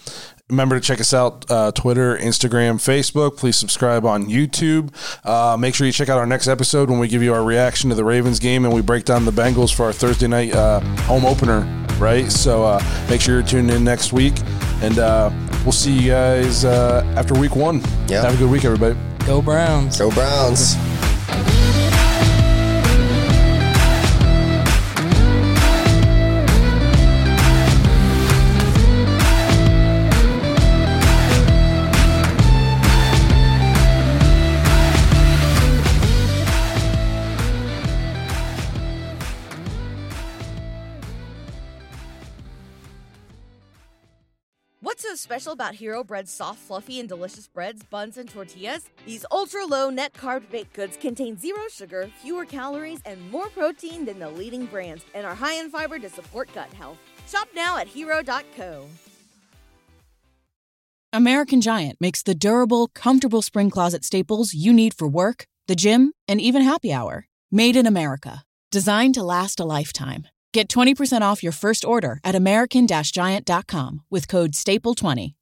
remember to check us out uh, Twitter, Instagram, Facebook. Please subscribe on YouTube. Uh, make sure you check out our next episode when we give you our reaction to the Ravens game and we break down the Bengals for our Thursday night uh, home opener, right? So uh, make sure you're tuning in next week and uh, we'll see you guys uh, after week one. Yeah. Have a good week, everybody. Go Browns. Go Browns. So special about Hero Bread's soft, fluffy, and delicious breads, buns, and tortillas? These ultra low net carb baked goods contain zero sugar, fewer calories, and more protein than the leading brands, and are high in fiber to support gut health. Shop now at hero.co. American Giant makes the durable, comfortable spring closet staples you need for work, the gym, and even happy hour. Made in America. Designed to last a lifetime. Get 20% off your first order at American Giant.com with code STAPLE20.